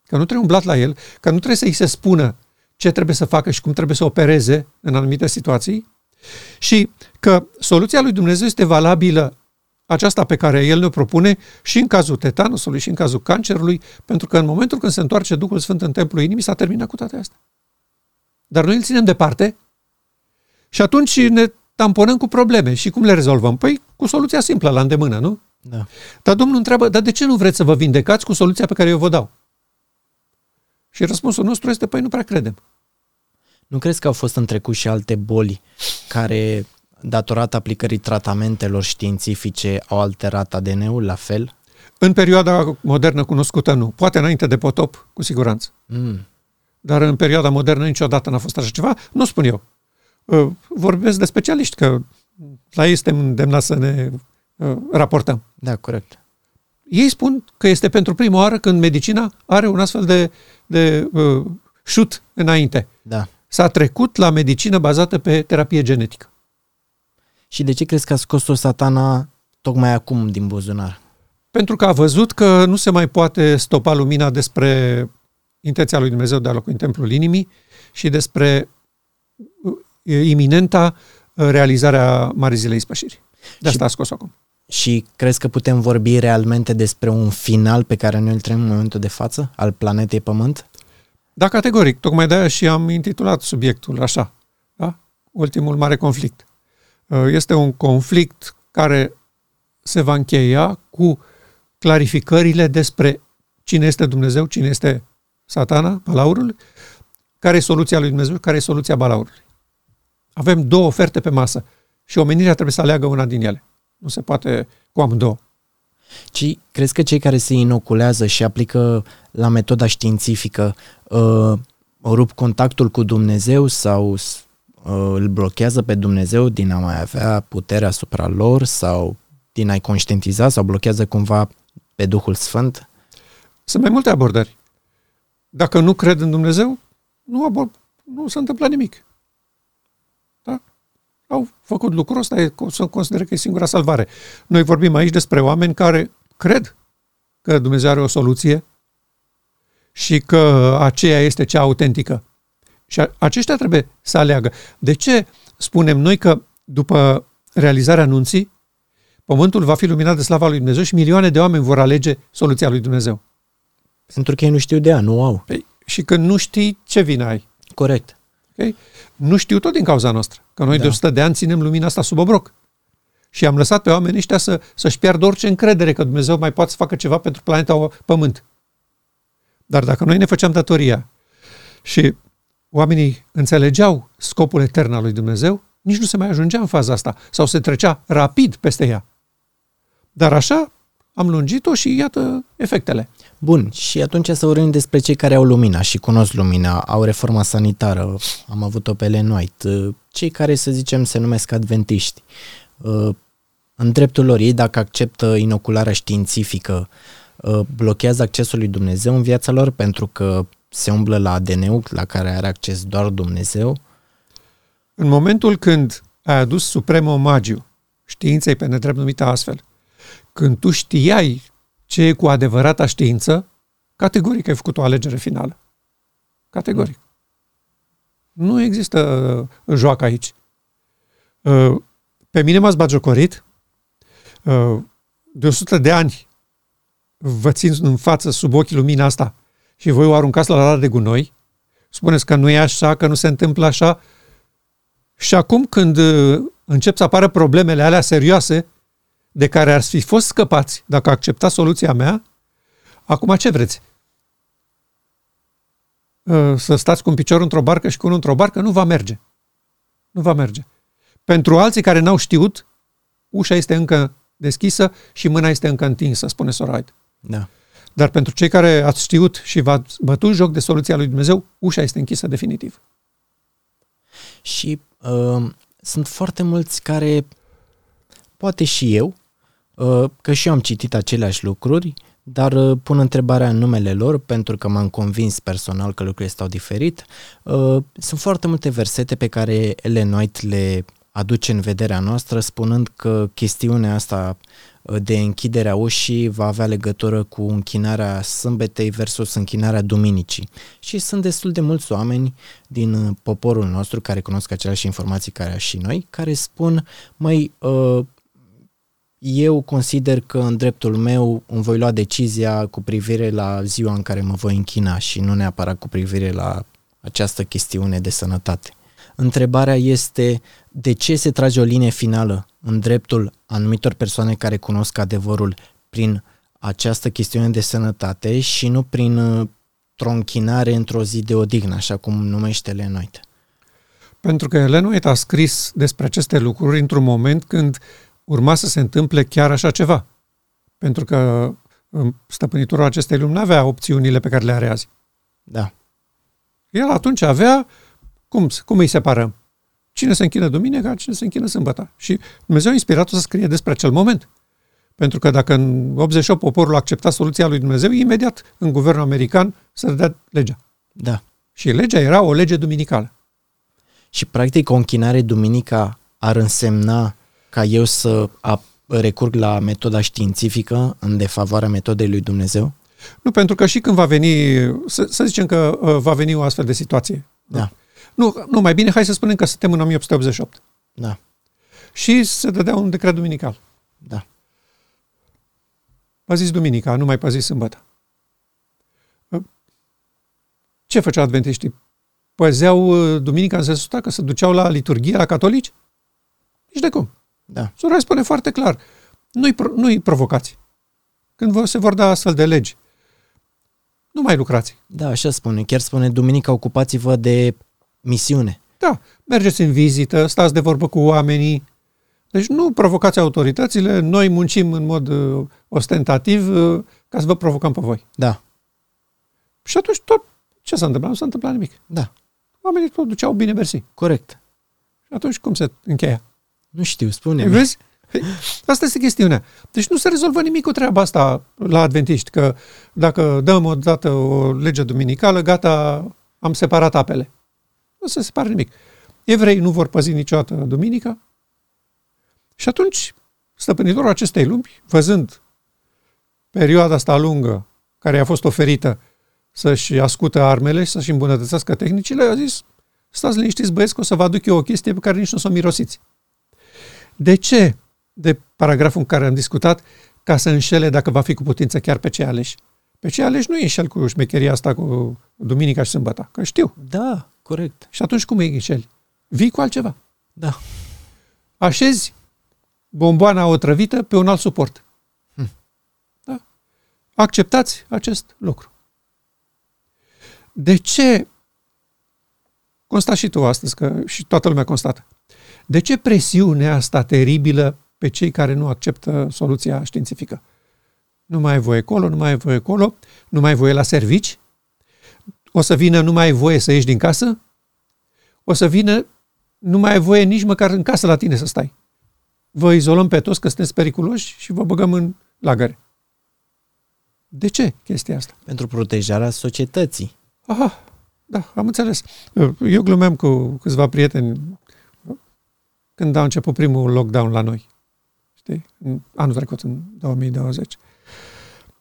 că nu trebuie umblat la el, că nu trebuie să îi se spună ce trebuie să facă și cum trebuie să opereze în anumite situații și că soluția lui Dumnezeu este valabilă aceasta pe care el ne propune și în cazul tetanusului și în cazul cancerului, pentru că în momentul când se întoarce Duhul Sfânt în templul inimii, s-a terminat cu toate astea. Dar noi îl ținem departe și atunci ne tamponăm cu probleme. Și cum le rezolvăm? Păi cu soluția simplă, la îndemână, nu? Da. Dar Domnul întreabă, dar de ce nu vreți să vă vindecați cu soluția pe care eu vă dau? Și răspunsul nostru este, păi nu prea credem. Nu crezi că au fost în trecut și alte boli care, datorată aplicării tratamentelor științifice, au alterat ADN-ul la fel? În perioada modernă cunoscută, nu. Poate înainte de potop, cu siguranță. Mm. Dar în perioada modernă niciodată n-a fost așa ceva. Nu spun eu. Uh, Vorbesc de specialiști, că la ei suntem îndemnați să ne uh, raportăm. Da, corect. Ei spun că este pentru prima oară când medicina are un astfel de, de uh, șut înainte. Da. S-a trecut la medicină bazată pe terapie genetică. Și de ce crezi că a scos-o satana tocmai acum din buzunar? Pentru că a văzut că nu se mai poate stopa lumina despre intenția lui Dumnezeu de a locui în templul inimii și despre uh, iminenta uh, realizarea Marii Zilei Ispășirii. De asta a scos acum. Și crezi că putem vorbi realmente despre un final pe care noi îl trăim în momentul de față, al planetei Pământ? Da, categoric. Tocmai de aia și am intitulat subiectul așa. Da? Ultimul mare conflict. Uh, Este un conflict care se va încheia cu clarificările despre cine este Dumnezeu, cine este satana, balaurul, care e soluția lui Dumnezeu, care e soluția balaurului. Avem două oferte pe masă și omenirea trebuie să aleagă una din ele. Nu se poate cu amândouă. Ci crezi că cei care se inoculează și aplică la metoda științifică uh, rup contactul cu Dumnezeu sau uh, îl blochează pe Dumnezeu din a mai avea putere asupra lor sau din a-i conștientiza sau blochează cumva pe Duhul Sfânt? Sunt mai multe abordări. Dacă nu cred în Dumnezeu, nu, abor- nu se întâmplă nimic. Da? Au făcut lucrul ăsta, e, să consideră că e singura salvare. Noi vorbim aici despre oameni care cred că Dumnezeu are o soluție și că aceea este cea autentică. Și a- aceștia trebuie să aleagă. De ce spunem noi că după realizarea anunții, pământul va fi luminat de slava lui Dumnezeu și milioane de oameni vor alege soluția lui Dumnezeu? Pentru că ei nu știu de ea, nu au. Păi, și când nu știi ce vină ai. Corect. Okay? Nu știu tot din cauza noastră. Că noi Da. de 100 de ani ținem lumina asta sub obroc. Și am lăsat pe oamenii ăștia să, să-și piardă orice încredere că Dumnezeu mai poate să facă ceva pentru planeta Pământ. Dar dacă noi ne făceam datoria și oamenii înțelegeau scopul etern al lui Dumnezeu, nici nu se mai ajungea în faza asta sau se trecea rapid peste ea. Dar așa am lungit-o și iată efectele. Bun, și atunci să vorbim despre cei care au lumina și cunosc lumina, au reforma sanitară, am avut-o pe Ellen White, cei care, să zicem, se numesc adventiști. În dreptul lor, ei dacă acceptă inocularea științifică, blochează accesul lui Dumnezeu în viața lor pentru că se umblă la ADN-ul la care are acces doar Dumnezeu? În momentul când ai adus suprem omagiu științei pe nedrept numită astfel, când tu știai ce e cu adevărata știință, categoric ai făcut o alegere finală. Categoric. Mm. Nu există uh, joacă aici. Uh, pe mine m-ați bagiocorit. Uh, de 100 de ani vă țin în față sub ochii lumina asta și voi o aruncați la rare de gunoi. Spuneți că nu e așa, că nu se întâmplă așa. Și acum când uh, încep să apară problemele alea serioase, de care ar fi fost scăpați dacă acceptați soluția mea, acum ce vreți? Uh, să stați cu un picior într-o barcă și cu unul într-o barcă? Nu va merge. Nu va merge. Pentru alții care n-au știut, ușa este încă deschisă și mâna este încă întinsă, spune Soraid. Da. Dar pentru cei care ați știut și v-ați bătut joc de soluția lui Dumnezeu, ușa este închisă definitiv. Și uh, sunt foarte mulți care, poate și eu, uh, că și eu am citit aceleași lucruri, dar uh, pun întrebarea în numele lor pentru că m-am convins personal că lucrurile stau diferit. Uh, sunt foarte multe versete pe care Ellen White le aduce în vederea noastră spunând că chestiunea asta de închiderea ușii va avea legătură cu închinarea sâmbetei versus închinarea duminicii. Și sunt destul de mulți oameni din poporul nostru care cunosc aceleași informații care și noi, care spun, mai uh, eu consider că în dreptul meu îmi voi lua decizia cu privire la ziua în care mă voi închina și nu neapărat cu privire la această chestiune de sănătate. Întrebarea este de ce se trage o linie finală în dreptul anumitor persoane care cunosc adevărul prin această chestiune de sănătate și nu prin uh, tronchinare într-o zi de odihnă, așa cum numește Lenoit. Pentru că Lenoit a scris despre aceste lucruri într-un moment când urma să se întâmple chiar așa ceva. Pentru că um, stăpânitorul acestei lumi nu avea opțiunile pe care le are azi. Da. El atunci avea, cum, cum îi separăm? Cine se închină duminica, cine se închină sâmbătă. Și Dumnezeu a inspirat-o să scrie despre acel moment. Pentru că dacă în 88 poporul a acceptat soluția lui Dumnezeu, imediat în guvernul american să dea legea. Da. Și legea era o lege duminicală. Și practic o închinare duminica ar însemna ca eu să recurg la metoda științifică în defavoarea metodei lui Dumnezeu? Nu, pentru că și când va veni, să, să zicem că uh, va veni o astfel de situație. Da. Nu, nu, mai bine hai să spunem că suntem în 1888. Da. Și se dădea un decret duminical. Da. Păziți duminica, nu mai păziți sâmbătă. Ce făceau adventiștii? Păzeau uh, duminica în sensul că se duceau la liturghie la catolici? Nici de cum. Da. Sora spune foarte clar, nu-i, nu-i provocați. Când se vor da astfel de legi, nu mai lucrați. Da, așa spune. Chiar spune, duminica ocupați-vă de misiune. Da, mergeți în vizită, stați de vorbă cu oamenii. Deci nu provocați autoritățile, noi muncim în mod uh, ostentativ uh, ca să vă provocăm pe voi. Da. Și atunci tot ce s-a întâmplat? Nu s-a întâmplat nimic. Da. Oamenii tot duceau bine mersi. Corect. Și atunci cum se încheia? Nu știu, spune Vezi? Păi, asta este chestiunea. Deci nu se rezolvă nimic cu treaba asta la adventiști, că dacă dăm o dată o lege duminicală, gata, am separat apele. Nu se separă nimic. Evrei nu vor păzi niciodată duminica. Și atunci, stăpânitorul acestei lumi, văzând perioada asta lungă care i-a fost oferită să-și ascută armele și să-și îmbunătățească tehnicile, a zis, stați liniștiți băieți că o să vă aduc eu o chestie pe care nici nu o să o mirosiți. De ce? De paragraful în care am discutat, ca să înșele dacă va fi cu putință chiar pe cei aleși. Pe cei aleși nu e înșel cu șmecheria asta cu duminica și sâmbăta, că știu. Da, corect. Și atunci cum e înșeli? Vii cu altceva. Da. Așezi bomboana otrăvită pe un alt suport. Hm. Da? Acceptați acest lucru. De ce constat și tu astăzi, că și toată lumea constată. De ce presiunea asta teribilă pe cei care nu acceptă soluția științifică? Nu mai ai voie acolo, nu mai ai voie acolo, nu mai ai voie la servici, o să vină, nu mai ai voie să ieși din casă, o să vină, nu mai ai voie nici măcar în casă la tine să stai. Vă izolăm pe toți că sunteți periculoși și vă băgăm în lagăre. De ce chestia asta? Pentru protejarea societății. Aha, da, am înțeles. Eu glumeam cu câțiva prieteni când a început primul lockdown la noi. Știi? În anul trecut, în 2020.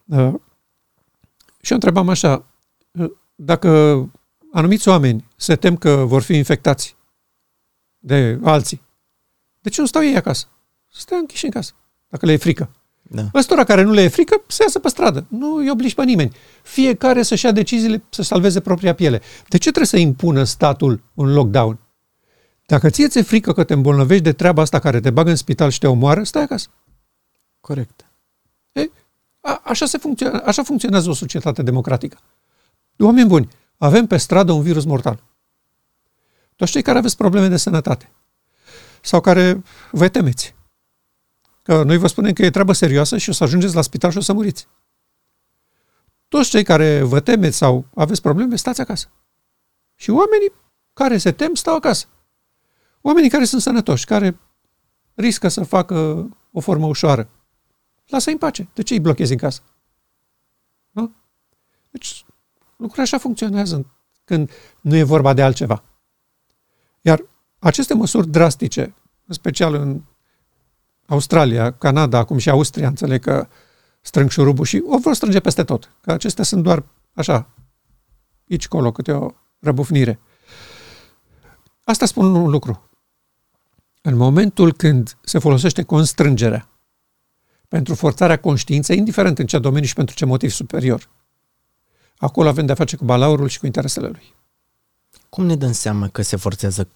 Uh, și eu întrebam așa, uh, dacă anumiți oameni se tem că vor fi infectați de alții, de ce nu stau ei acasă? Stai închiși în casă, dacă le e frică. Da. Ăstora care nu le e frică, să iasă pe stradă. Nu îi obligi pe nimeni. Fiecare să-și ia deciziile să salveze propria piele. De ce trebuie să impună statul un lockdown? Dacă ție ți-e frică că te îmbolnăvești de treaba asta care te bagă în spital și te omoară, stai acasă. Corect. E, a, așa, se funcționează, așa funcționează o societate democratică. Oameni buni, avem pe stradă un virus mortal. Toți cei care aveți probleme de sănătate sau care vă temeți, Că noi vă spunem că e treabă serioasă și o să ajungeți la spital și o să muriți. Toți cei care vă temeți sau aveți probleme, stați acasă. Și oamenii care se tem, stau acasă. Oamenii care sunt sănătoși, care riscă să facă o formă ușoară, lasă-i în pace. De ce îi blochezi în casă? Nu? Deci, lucrurile așa funcționează când nu e vorba de altceva. Iar aceste măsuri drastice, în special în Australia, Canada, acum și Austria, înțeleg că strâng șurubul și o vor strânge peste tot. Că acestea sunt doar așa, aici, colo, câte o răbufnire. Asta spun un lucru. În momentul când se folosește constrângerea pentru forțarea conștiinței, indiferent în ce domeniu și pentru ce motiv superior, acolo avem de-a face cu balaurul și cu interesele lui. Cum ne dăm seama că se forțează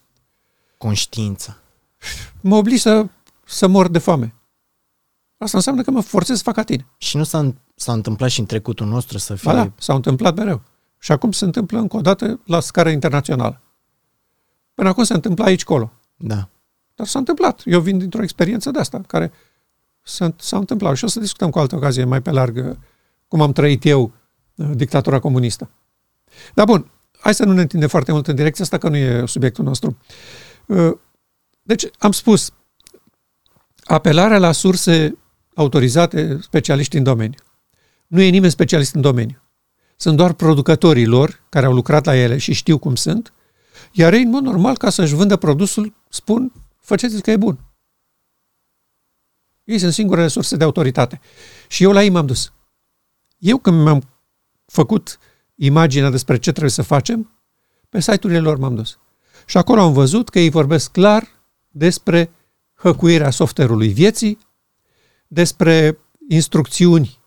conștiința? Mă oblig să să mor de foame. Asta înseamnă că mă forțez să fac ca tine. Și nu s-a, s-a întâmplat și în trecutul nostru să fie... Ba da, s-a întâmplat mereu. Și acum se întâmplă încă o dată la scară internațională. Până acum se întâmplă aici, colo. Da. Dar s-a întâmplat. Eu vin dintr-o experiență de asta, care s-a, s-a întâmplat. Și o să discutăm cu altă ocazie mai pe larg cum am trăit eu uh, dictatura comunistă. Dar bun, hai să nu ne întindem foarte mult în direcția asta, că nu e subiectul nostru. Uh, deci, am spus, apelarea la surse autorizate, specialiști în domeniu. Nu e nimeni specialist în domeniu. Sunt doar producătorii lor care au lucrat la ele și știu cum sunt, iar ei, în mod normal, ca să-și vândă produsul, spun, faceți că e bun. Ei sunt singurele surse de autoritate. Și eu la ei m-am dus. Eu când mi-am făcut imaginea despre ce trebuie să facem, pe site-urile lor m-am dus. Și acolo am văzut că ei vorbesc clar despre hăcuirea software-ului vieții, despre instrucțiuni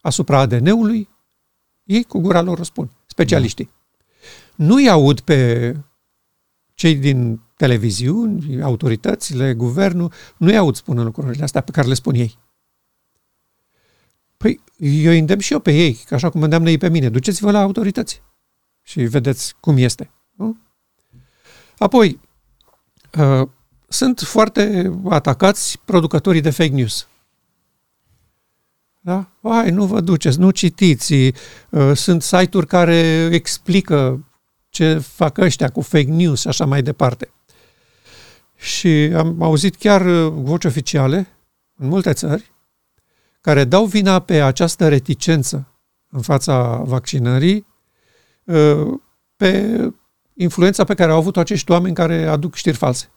asupra ADN-ului, ei cu gura lor răspund, specialiștii. Da. Nu-i aud pe cei din televiziuni, autoritățile, guvernul, nu-i aud spunând lucrurile astea pe care le spun ei. Păi, eu îndemn și eu pe ei, că așa cum îndeamnă ei pe mine, duceți-vă la autorități și vedeți cum este. Nu? Apoi, uh, sunt foarte atacați producătorii de fake news. Da? Hai, nu vă duceți, nu citiți. Uh, sunt site-uri care explică ce fac ăștia cu fake news și așa mai departe. Și am auzit chiar uh, voci oficiale în multe țări care dau vina pe această reticență în fața vaccinării uh, pe influența pe care au avut acești oameni care aduc știri false.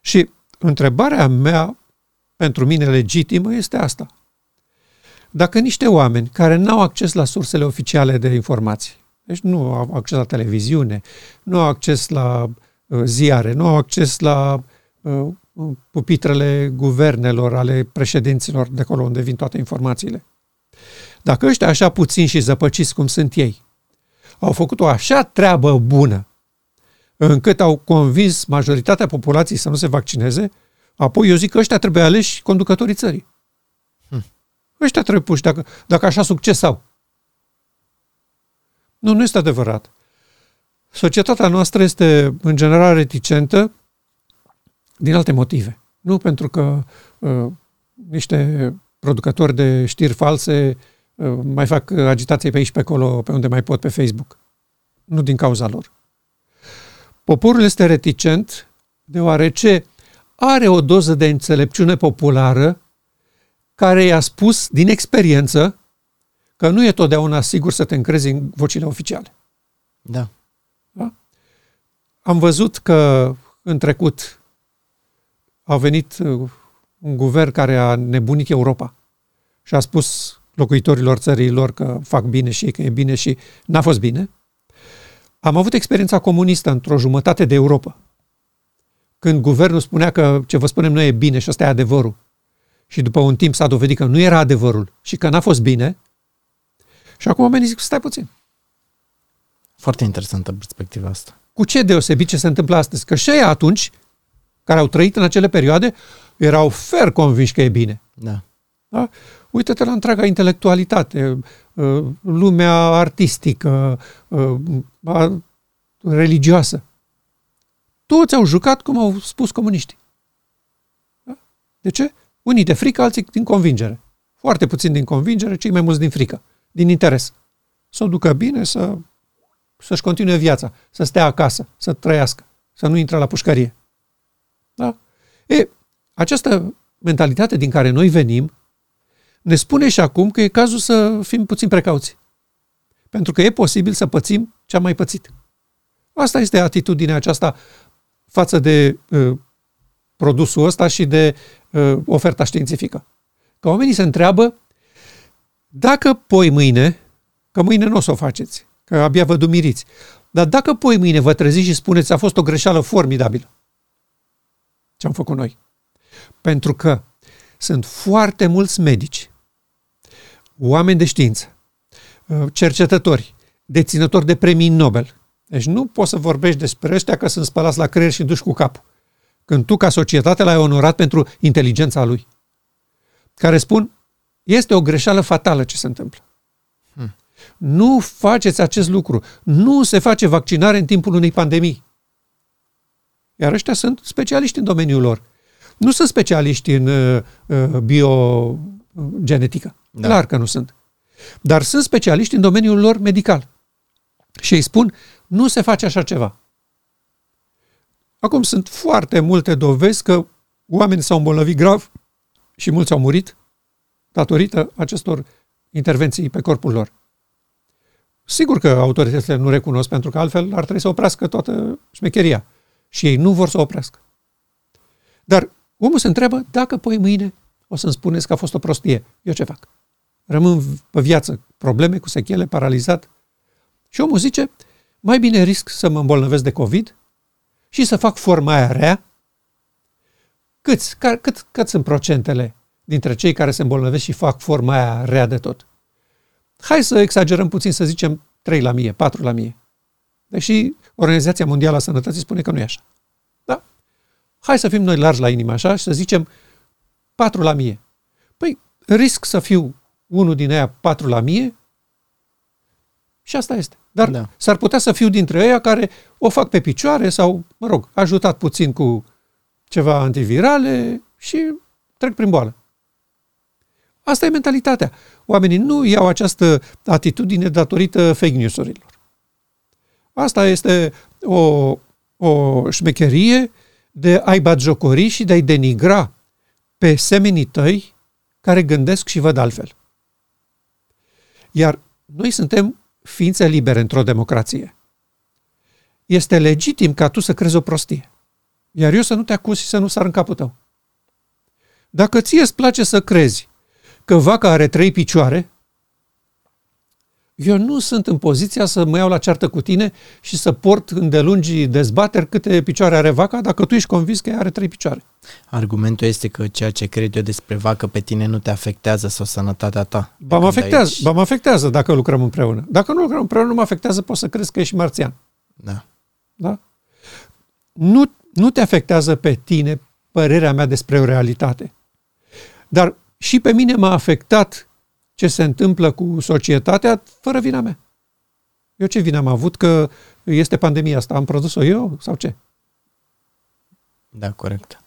Și întrebarea mea, pentru mine legitimă, este asta. Dacă niște oameni care nu au acces la sursele oficiale de informații, deci nu au acces la televiziune, nu au acces la uh, ziare, nu au acces la uh, pupitrele guvernelor, ale președinților de acolo unde vin toate informațiile. Dacă ăștia așa puțin și zăpăciți cum sunt ei, au făcut o așa treabă bună încât au convins majoritatea populației să nu se vaccineze, apoi eu zic că ăștia trebuie aleși conducătorii țării. Hm. Ăștia trebuie puși dacă, dacă așa succes au. Nu, nu este adevărat. Societatea noastră este în general reticentă din alte motive. Nu pentru că uh, niște producători de știri false uh, mai fac agitație pe aici pe acolo, pe unde mai pot pe Facebook. Nu din cauza lor. Poporul este reticent deoarece are o doză de înțelepciune populară care i-a spus din experiență că nu e totdeauna sigur să te încrezi în vocile oficiale. Da. da? Am văzut că în trecut a venit uh, un guvern care a nebunit Europa și a spus locuitorilor țării lor că fac bine și că e bine și n-a fost bine. Am avut experiența comunistă într-o jumătate de Europa. Când guvernul spunea că ce vă spunem noi e bine și ăsta e adevărul. Și după un timp s-a dovedit că nu era adevărul și că n-a fost bine. Și acum oamenii zic, stai puțin. Foarte interesantă perspectiva asta. Cu ce deosebit ce se întâmplă astăzi? Că și atunci, care au trăit în acele perioade, erau fer convinși că e bine. Da. da? Uită-te la întreaga intelectualitate, uh, lumea artistică, uh, religioasă. Toți au jucat cum au spus comuniștii. Da? De ce? Unii de frică, alții din convingere. Foarte puțin din convingere, cei mai mulți din frică, din interes. Să o ducă bine, să, să-și continue viața, să stea acasă, să trăiască, să nu intre la pușcărie. Da? E, această mentalitate din care noi venim ne spune și acum că e cazul să fim puțin precauți. Pentru că e posibil să pățim ce am mai pățit. Asta este atitudinea aceasta față de uh, produsul ăsta și de uh, oferta științifică. Că oamenii se întreabă dacă poi mâine, că mâine nu o să o faceți, că abia vă dumiriți, dar dacă poi mâine vă treziți și spuneți a fost o greșeală formidabilă, ce am făcut noi? Pentru că sunt foarte mulți medici, oameni de știință, uh, cercetători, deținători de premii Nobel. Deci nu poți să vorbești despre ăștia că sunt spălați la creier și duși cu capul. Când tu, ca societate, l-ai onorat pentru inteligența lui. Care spun, este o greșeală fatală ce se întâmplă. Hmm. Nu faceți acest lucru. Nu se face vaccinare în timpul unei pandemii. Iar ăștia sunt specialiști în domeniul lor. Nu sunt specialiști în uh, uh biogenetică. Da. Clar că nu sunt. Dar sunt specialiști în domeniul lor medical. Și îi spun, nu se face așa ceva. Acum sunt foarte multe dovezi că oamenii s-au îmbolnăvit grav și mulți au murit datorită acestor intervenții pe corpul lor. Sigur că autoritățile nu recunosc, pentru că altfel ar trebui să oprească toată șmecheria. Și ei nu vor să oprească. Dar omul se întreabă dacă poi mâine o să-mi spuneți că a fost o prostie. Eu ce fac? Rămân pe viață probleme cu sechele, paralizat. Și omul zice, mai bine risc să mă îmbolnăvesc de COVID și să fac forma aia rea. Câți, ca, cât, cât sunt procentele dintre cei care se îmbolnăvesc și fac forma aia rea de tot? Hai să exagerăm puțin, să zicem 3 la mie, 4 la mie. Deși Organizația Mondială a Sănătății spune că nu e așa. Da? Hai să fim noi largi la inimă așa și să zicem 4 la mie. Păi, risc să fiu unul din aia 4 la mie și asta este. Dar da. s-ar putea să fiu dintre ei care o fac pe picioare sau, mă rog, ajutat puțin cu ceva antivirale și trec prin boală. Asta e mentalitatea. Oamenii nu iau această atitudine datorită fake news-urilor. Asta este o, o șmecherie de a-i batjocori și de a-i denigra pe semenii tăi care gândesc și văd altfel. Iar noi suntem ființe libere într-o democrație. Este legitim ca tu să crezi o prostie. Iar eu să nu te acuz și să nu sar în capul tău. Dacă ție îți place să crezi că vaca are trei picioare, eu nu sunt în poziția să mă iau la ceartă cu tine și să port îndelungi dezbateri câte picioare are vaca dacă tu ești convins că ea are trei picioare. Argumentul este că ceea ce cred eu despre vacă pe tine nu te afectează sau sănătatea ta. Ba mă afectează, aici... ba mă afectează dacă lucrăm împreună. Dacă nu lucrăm împreună, nu mă afectează, poți să crezi că ești marțian. Da. Da? Nu, nu te afectează pe tine părerea mea despre o realitate. Dar și pe mine m-a afectat ce se întâmplă cu societatea fără vina mea. Eu ce vină am avut că este pandemia asta? Am produs-o eu sau ce? Da, corect.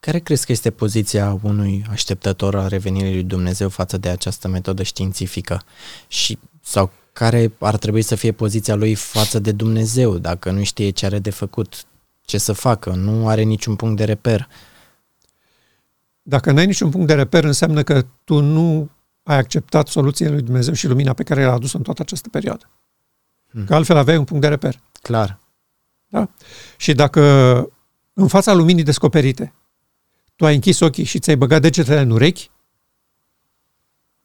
Care crezi că este poziția unui așteptător al revenirii lui Dumnezeu față de această metodă științifică? Și sau care ar trebui să fie poziția lui față de Dumnezeu, dacă nu știe ce are de făcut, ce să facă, nu are niciun punct de reper? Dacă nu ai niciun punct de reper, înseamnă că tu nu ai acceptat soluția lui Dumnezeu și lumina pe care l-a adus în toată această perioadă. Hmm. Că altfel aveai un punct de reper. Clar. Da? Și dacă în fața luminii descoperite tu ai închis ochii și ți-ai băgat degetele în urechi,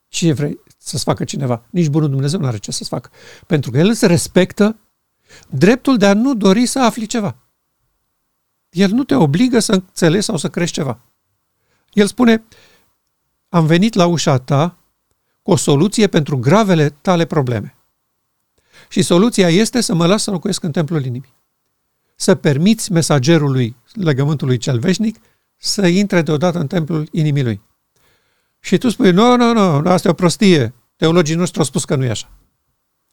ce vrei să-ți facă cineva? Nici bunul Dumnezeu nu are ce să-ți facă. Pentru că El îți respectă dreptul de a nu dori să afli ceva. El nu te obligă să înțelegi sau să crești ceva. El spune, am venit la ușa ta cu o soluție pentru gravele tale probleme. Și soluția este să mă las să locuiesc în templul inimii. Să permiți mesagerului legământului cel veșnic să intre deodată în templul inimii lui. Și tu spui, nu, nu, nu, asta e o prostie. Teologii noștri au spus că nu e așa.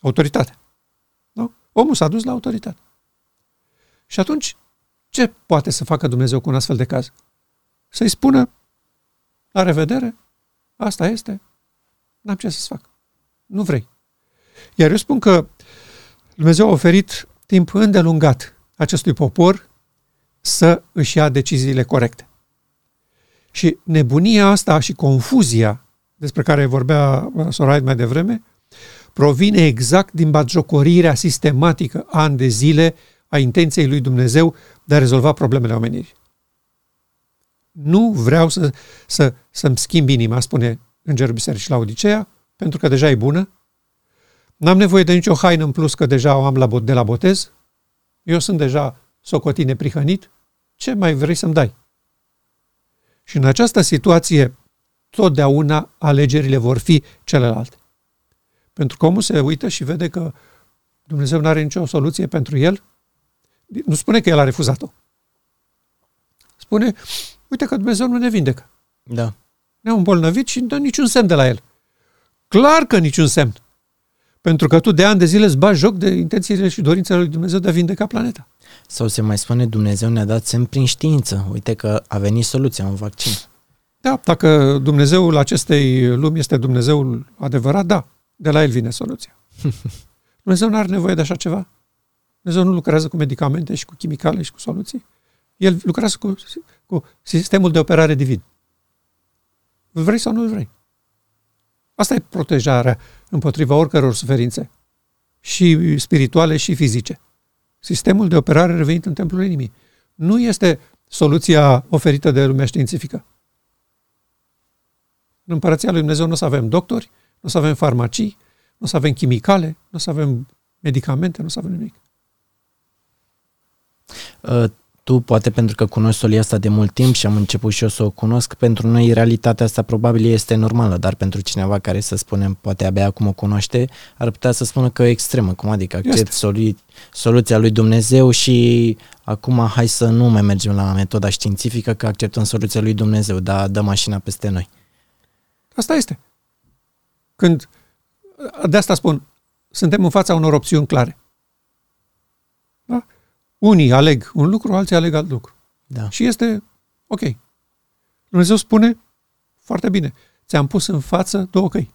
Autoritate. Nu? Omul s-a dus la autoritate. Și atunci, ce poate să facă Dumnezeu cu un astfel de caz? Să-i spună, la revedere, asta este, n-am ce să-ți fac. Nu vrei. Iar eu spun că Dumnezeu a oferit timp îndelungat acestui popor să își ia deciziile corecte. Și nebunia asta și confuzia despre care vorbea Soraid mai devreme, provine exact din batjocorirea sistematică ani de zile a intenției lui Dumnezeu de a rezolva problemele omenirii. Nu vreau să, să, să-mi schimb inima, spune Îngerul Bisericii la Odiseea, pentru că deja e bună. N-am nevoie de nicio haină în plus, că deja o am la, de la botez. Eu sunt deja socotine prihănit. Ce mai vrei să-mi dai? Și în această situație, totdeauna alegerile vor fi celelalte. Pentru că omul se uită și vede că Dumnezeu nu are nicio soluție pentru el. Nu spune că el a refuzat-o. Spune, uite că Dumnezeu nu ne vindecă. Da. Ne-a îmbolnăvit și nu dă niciun semn de la el. Clar că niciun semn. Pentru că tu de ani de zile îți bagi joc de intențiile și dorințele lui Dumnezeu de a vindeca planeta. Sau se mai spune Dumnezeu ne-a dat semn prin știință. Uite că a venit soluția, un vaccin. Da, dacă Dumnezeul acestei lumi este Dumnezeul adevărat, da, de la el vine soluția. Dumnezeu nu are nevoie de așa ceva. Dumnezeu nu lucrează cu medicamente și cu chimicale și cu soluții. El lucrează cu, cu sistemul de operare divin. Îl vrei sau nu îl vrei? Asta e protejarea împotriva oricăror suferințe, și spirituale și fizice. Sistemul de operare revenit în templul inimii. Nu este soluția oferită de lumea științifică. În împărăția lui Dumnezeu nu o să avem doctori, nu o să avem farmacii, nu o să avem chimicale, nu o să avem medicamente, nu o să avem nimic. Uh, tu, poate pentru că cunoști solia asta de mult timp și am început și eu să o cunosc, pentru noi realitatea asta probabil este normală, dar pentru cineva care, să spunem, poate abia acum o cunoaște, ar putea să spună că e extremă. Cum adică accept solu- soluția lui Dumnezeu și acum hai să nu mai mergem la metoda științifică, că acceptăm soluția lui Dumnezeu, dar dă mașina peste noi. Asta este. Când, de asta spun, suntem în fața unor opțiuni clare. Da? Unii aleg un lucru, alții aleg alt lucru. Da. Și este ok. Dumnezeu spune, foarte bine, ți-am pus în față două căi.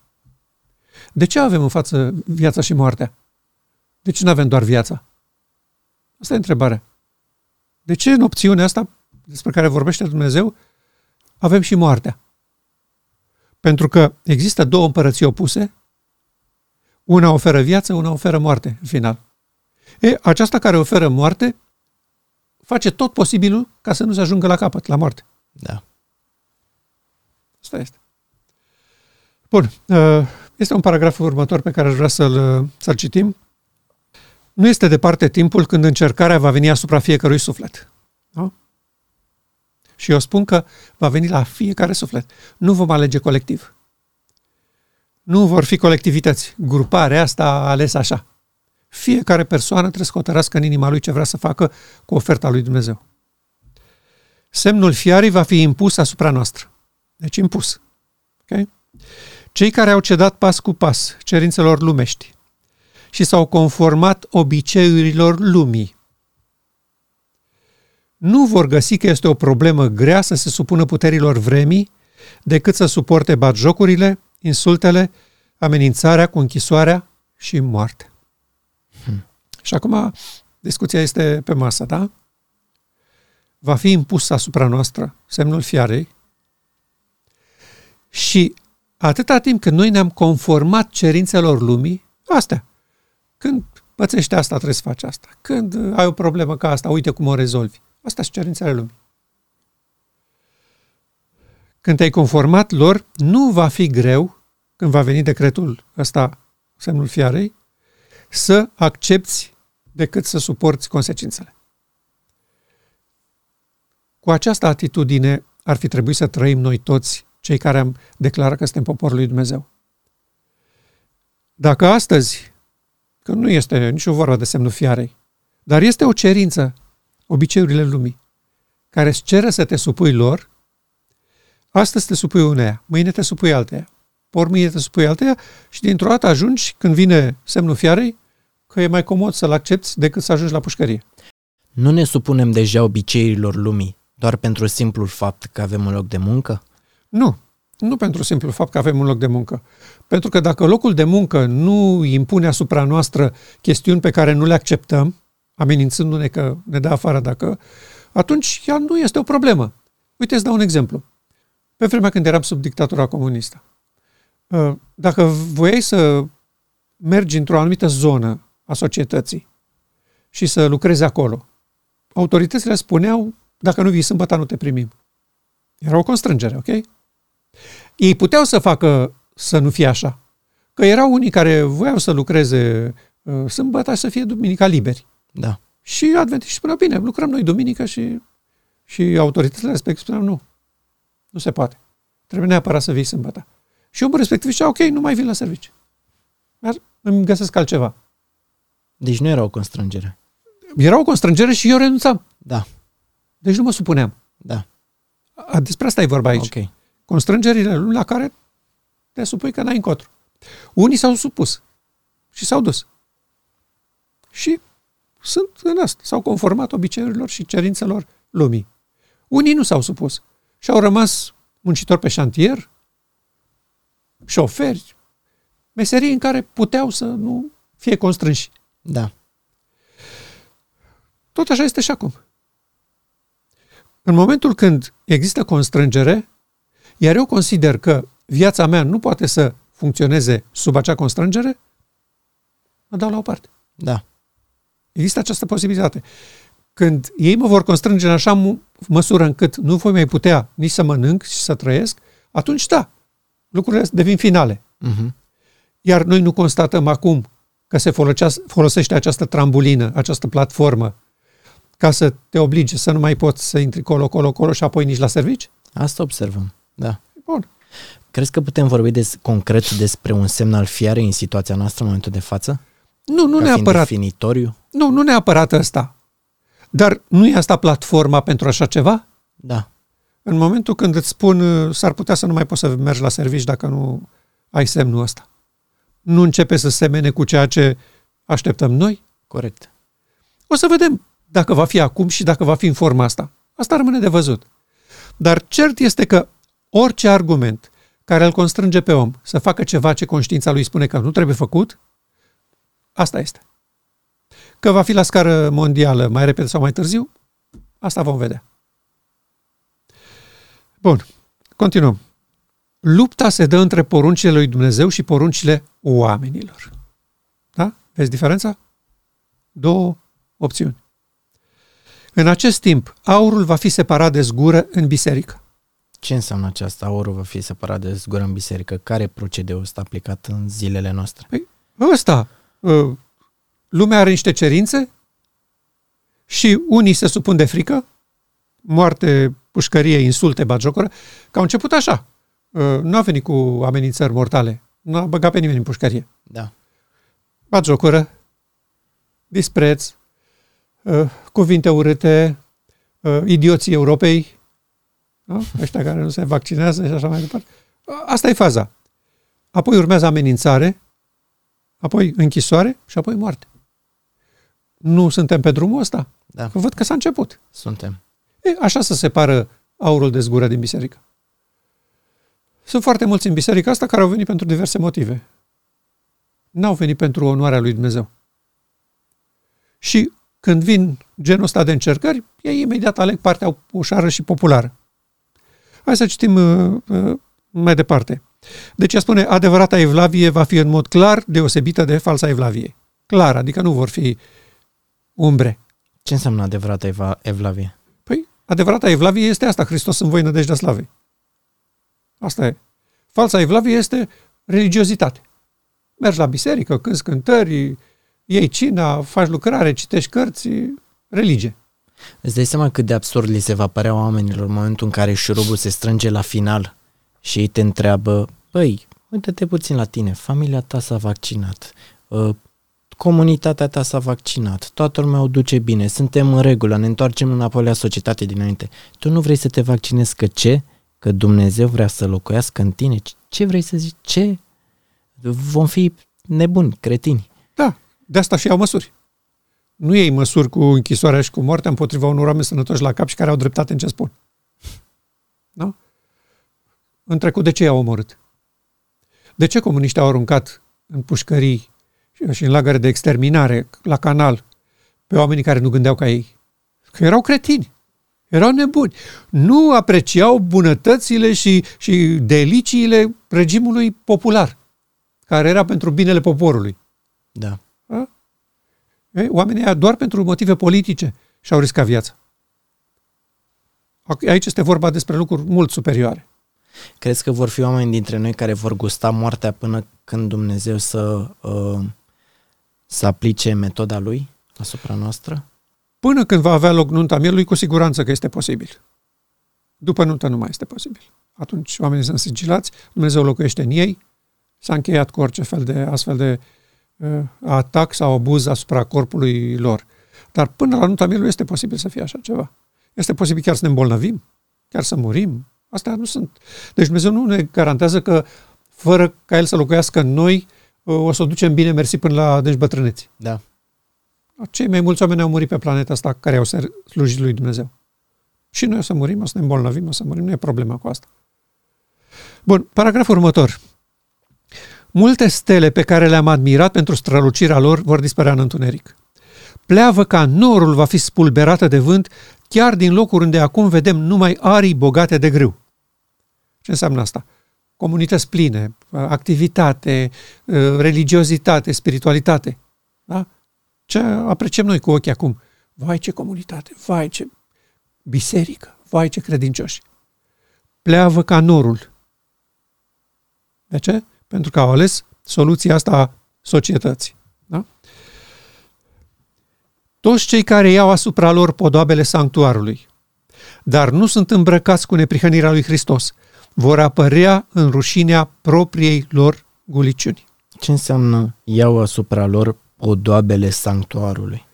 De ce avem în față viața și moartea? De ce nu avem doar viața? Asta e întrebarea. De ce în opțiunea asta despre care vorbește Dumnezeu avem și moartea? Pentru că există două împărății opuse, una oferă viață, una oferă moarte, în final. E, aceasta care oferă moarte face tot posibilul ca să nu se ajungă la capăt, la moarte. Da. Asta este. Bun. Uh, este un paragraf următor pe care aș vrea să-l, să-l citim. Nu este departe timpul când încercarea va veni asupra fiecărui suflet. Da? Și eu spun că va veni la fiecare suflet. Nu vom alege colectiv. Nu vor fi colectivități. Gruparea asta a ales așa. Fiecare persoană trebuie să hotărască în inima lui ce vrea să facă cu oferta lui Dumnezeu. Semnul fiarii va fi impus asupra noastră. Deci impus. Okay? Cei care au cedat pas cu pas cerințelor lumești și s-au conformat obiceiurilor lumii. Nu vor găsi că este o problemă grea să se supună puterilor vremii decât să suporte batjocurile, insultele, amenințarea cu închisoarea și moarte. Hmm. Și acum discuția este pe masă, da? Va fi impus asupra noastră semnul fiarei și atâta timp când noi ne-am conformat cerințelor lumii, astea. Când pățești asta, trebuie să faci asta. Când ai o problemă ca asta, uite cum o rezolvi. Astea sunt cerințele lumii. Când te-ai conformat lor, nu va fi greu, când va veni decretul ăsta, semnul fiarei, să accepti decât să suporți consecințele. Cu această atitudine ar fi trebuit să trăim noi toți, cei care am declarat că suntem poporul lui Dumnezeu. Dacă astăzi, că nu este nicio vorba de semnul fiarei, dar este o cerință, obiceiurile lumii, care îți cere să te supui lor, astăzi te supui uneia, mâine te supui alteia, por mâine te supui alteia și dintr-o dată ajungi, când vine semnul fiarei, că e mai comod să-l accepti decât să ajungi la pușcărie. Nu ne supunem deja obiceiurilor lumii, doar pentru simplul fapt că avem un loc de muncă? Nu, nu pentru simplul fapt că avem un loc de muncă. Pentru că dacă locul de muncă nu impune asupra noastră chestiuni pe care nu le acceptăm, amenințându-ne că ne dă afară dacă, atunci ea nu este o problemă. Uite, îți dau un exemplu. Pe vremea când eram sub dictatura comunistă, ă, dacă voiai să mergi într-o anumită zonă a societății și să lucrezi acolo, autoritățile spuneau, dacă nu vii sâmbătă, nu te primim. Era o constrângere, ok? Ei puteau să facă să nu fie așa. Că erau unii care voiau să lucreze uh, sâmbătă și să fie duminica liberi. Da. Și adventiști spuneau, bine, lucrăm noi duminică și, și autoritățile respective spuneau, nu, nu se poate. Trebuie neapărat să vii sâmbătă. Și omul respectiv zicea, ok, nu mai vin la serviciu. Dar îmi găsesc altceva. Deci nu era o constrângere. Era o constrângere și eu renunțam. Da. Deci nu mă supuneam. Da. A, despre asta e vorba aici. Ok. Constrângerile la care te supui că n-ai încotro. Unii s-au supus și s-au dus. Și sunt în asta. S-au conformat obiceiurilor și cerințelor lumii. Unii nu s-au supus și au rămas muncitori pe șantier, șoferi, meserii în care puteau să nu fie constrânși. Da. Tot așa este și acum. În momentul când există constrângere, iar eu consider că viața mea nu poate să funcționeze sub acea constrângere, mă dau la o parte. Da. Există această posibilitate. Când ei mă vor constrânge în așa măsură încât nu voi mai putea nici să mănânc și să trăiesc, atunci da, lucrurile devin finale. Uh-huh. Iar noi nu constatăm acum că se folosește această trambulină, această platformă, ca să te oblige să nu mai poți să intri colo, colo, colo și apoi nici la servici? Asta observăm, da. Bun. Crezi că putem vorbi des, concret despre un semn al fiarei în situația noastră în momentul de față? Nu, nu Ca neapărat. Fiind definitoriu? Nu, nu neapărat ăsta. Dar nu e asta platforma pentru așa ceva? Da. În momentul când îți spun s-ar putea să nu mai poți să mergi la servici dacă nu ai semnul ăsta. Nu începe să semene cu ceea ce așteptăm noi? Corect. O să vedem dacă va fi acum și dacă va fi în forma asta. Asta rămâne de văzut. Dar cert este că orice argument care îl constrânge pe om să facă ceva ce conștiința lui spune că nu trebuie făcut, asta este. Că va fi la scară mondială mai repede sau mai târziu, asta vom vedea. Bun, continuăm. Lupta se dă între poruncile lui Dumnezeu și poruncile oamenilor. Da? Vezi diferența? Două opțiuni. În acest timp, aurul va fi separat de zgură în biserică. Ce înseamnă aceasta? Aurul va fi separat de zgură în biserică. Care procedeu este aplicat în zilele noastre? Păi, ăsta. Ă, lumea are niște cerințe și unii se supun de frică, moarte, pușcărie, insulte, batjocură, că au început așa. Ă, nu a venit cu amenințări mortale. Nu a băgat pe nimeni în pușcărie. Da. Batjocură, dispreț, uh, cuvinte urâte, uh, idioții Europei, nu? ăștia care nu se vaccinează și așa mai departe. Asta e faza. Apoi urmează amenințare, apoi închisoare și apoi moarte. Nu suntem pe drumul ăsta? Da. Că văd că s-a început. Suntem. E, așa se separă aurul de zgură din biserică. Sunt foarte mulți în biserica asta care au venit pentru diverse motive. N-au venit pentru onoarea lui Dumnezeu. Și când vin genul ăsta de încercări, ei imediat aleg partea ușoară și populară. Hai să citim uh, uh, mai departe. Deci spune, adevărata evlavie va fi în mod clar deosebită de falsa evlavie. Clar, adică nu vor fi umbre. Ce înseamnă adevărata eva- evlavie? Păi, adevărata evlavie este asta, Hristos în voi nădejdea slavei. Asta e. Falsa evlavie este religiozitate. Mergi la biserică, cânți cântări, iei cina, faci lucrare, citești cărți, religie. Îți dai seama cât de absurd li se va părea oamenilor în momentul în care șurubul se strânge la final și ei te întreabă, băi, uite-te puțin la tine, familia ta s-a vaccinat, ă, comunitatea ta s-a vaccinat, toată lumea o duce bine, suntem în regulă, ne întoarcem înapoi la societate dinainte. Tu nu vrei să te vaccinezi că ce? Că Dumnezeu vrea să locuiască în tine? Ce vrei să zici? Ce? Vom fi nebuni, cretini. Da, de asta și iau măsuri. Nu iei măsuri cu închisoarea și cu moartea împotriva unor oameni sănătoși la cap și care au dreptate în ce spun. Nu? În trecut, de ce i-au omorât? De ce comuniștii au aruncat în pușcării și în lagăre de exterminare, la canal, pe oamenii care nu gândeau ca ei? Că erau cretini. Erau nebuni. Nu apreciau bunătățile și, și deliciile regimului popular, care era pentru binele poporului. Da. A? Ei, oamenii aia doar pentru motive politice și-au riscat viața. Aici este vorba despre lucruri mult superioare. Crezi că vor fi oameni dintre noi care vor gusta moartea până când Dumnezeu să, uh, să aplice metoda lui asupra noastră? Până când va avea loc nunta mielului, cu siguranță că este posibil. După nuntă nu mai este posibil. Atunci oamenii sunt sigilați, Dumnezeu locuiește în ei, s-a încheiat cu orice fel de astfel de uh, atac sau abuz asupra corpului lor. Dar până la nunta mielului este posibil să fie așa ceva. Este posibil chiar să ne îmbolnăvim, chiar să murim. Astea nu sunt. Deci Dumnezeu nu ne garantează că fără ca El să locuiască în noi, uh, o să o ducem bine mersi până la deci bătrâneți. Da. Cei mai mulți oameni au murit pe planeta asta care au slujit lui Dumnezeu. Și noi o să murim, o să ne îmbolnăvim, o să murim, nu e problema cu asta. Bun, paragraful următor. Multe stele pe care le-am admirat pentru strălucirea lor vor dispărea în întuneric. Pleavă ca norul va fi spulberată de vânt chiar din locuri unde acum vedem numai arii bogate de grâu. Ce înseamnă asta? Comunități pline, activitate, religiozitate, spiritualitate. Da? Ce apreciem noi cu ochii acum? Vai ce comunitate, vai ce biserică, vai ce credincioși. Pleavă ca norul. De ce? Pentru că au ales soluția asta a societății. Da? Toți cei care iau asupra lor podoabele sanctuarului, dar nu sunt îmbrăcați cu neprihănirea lui Hristos, vor apărea în rușinea propriei lor guliciuni. Ce înseamnă iau asupra lor podoabele sanctuarului?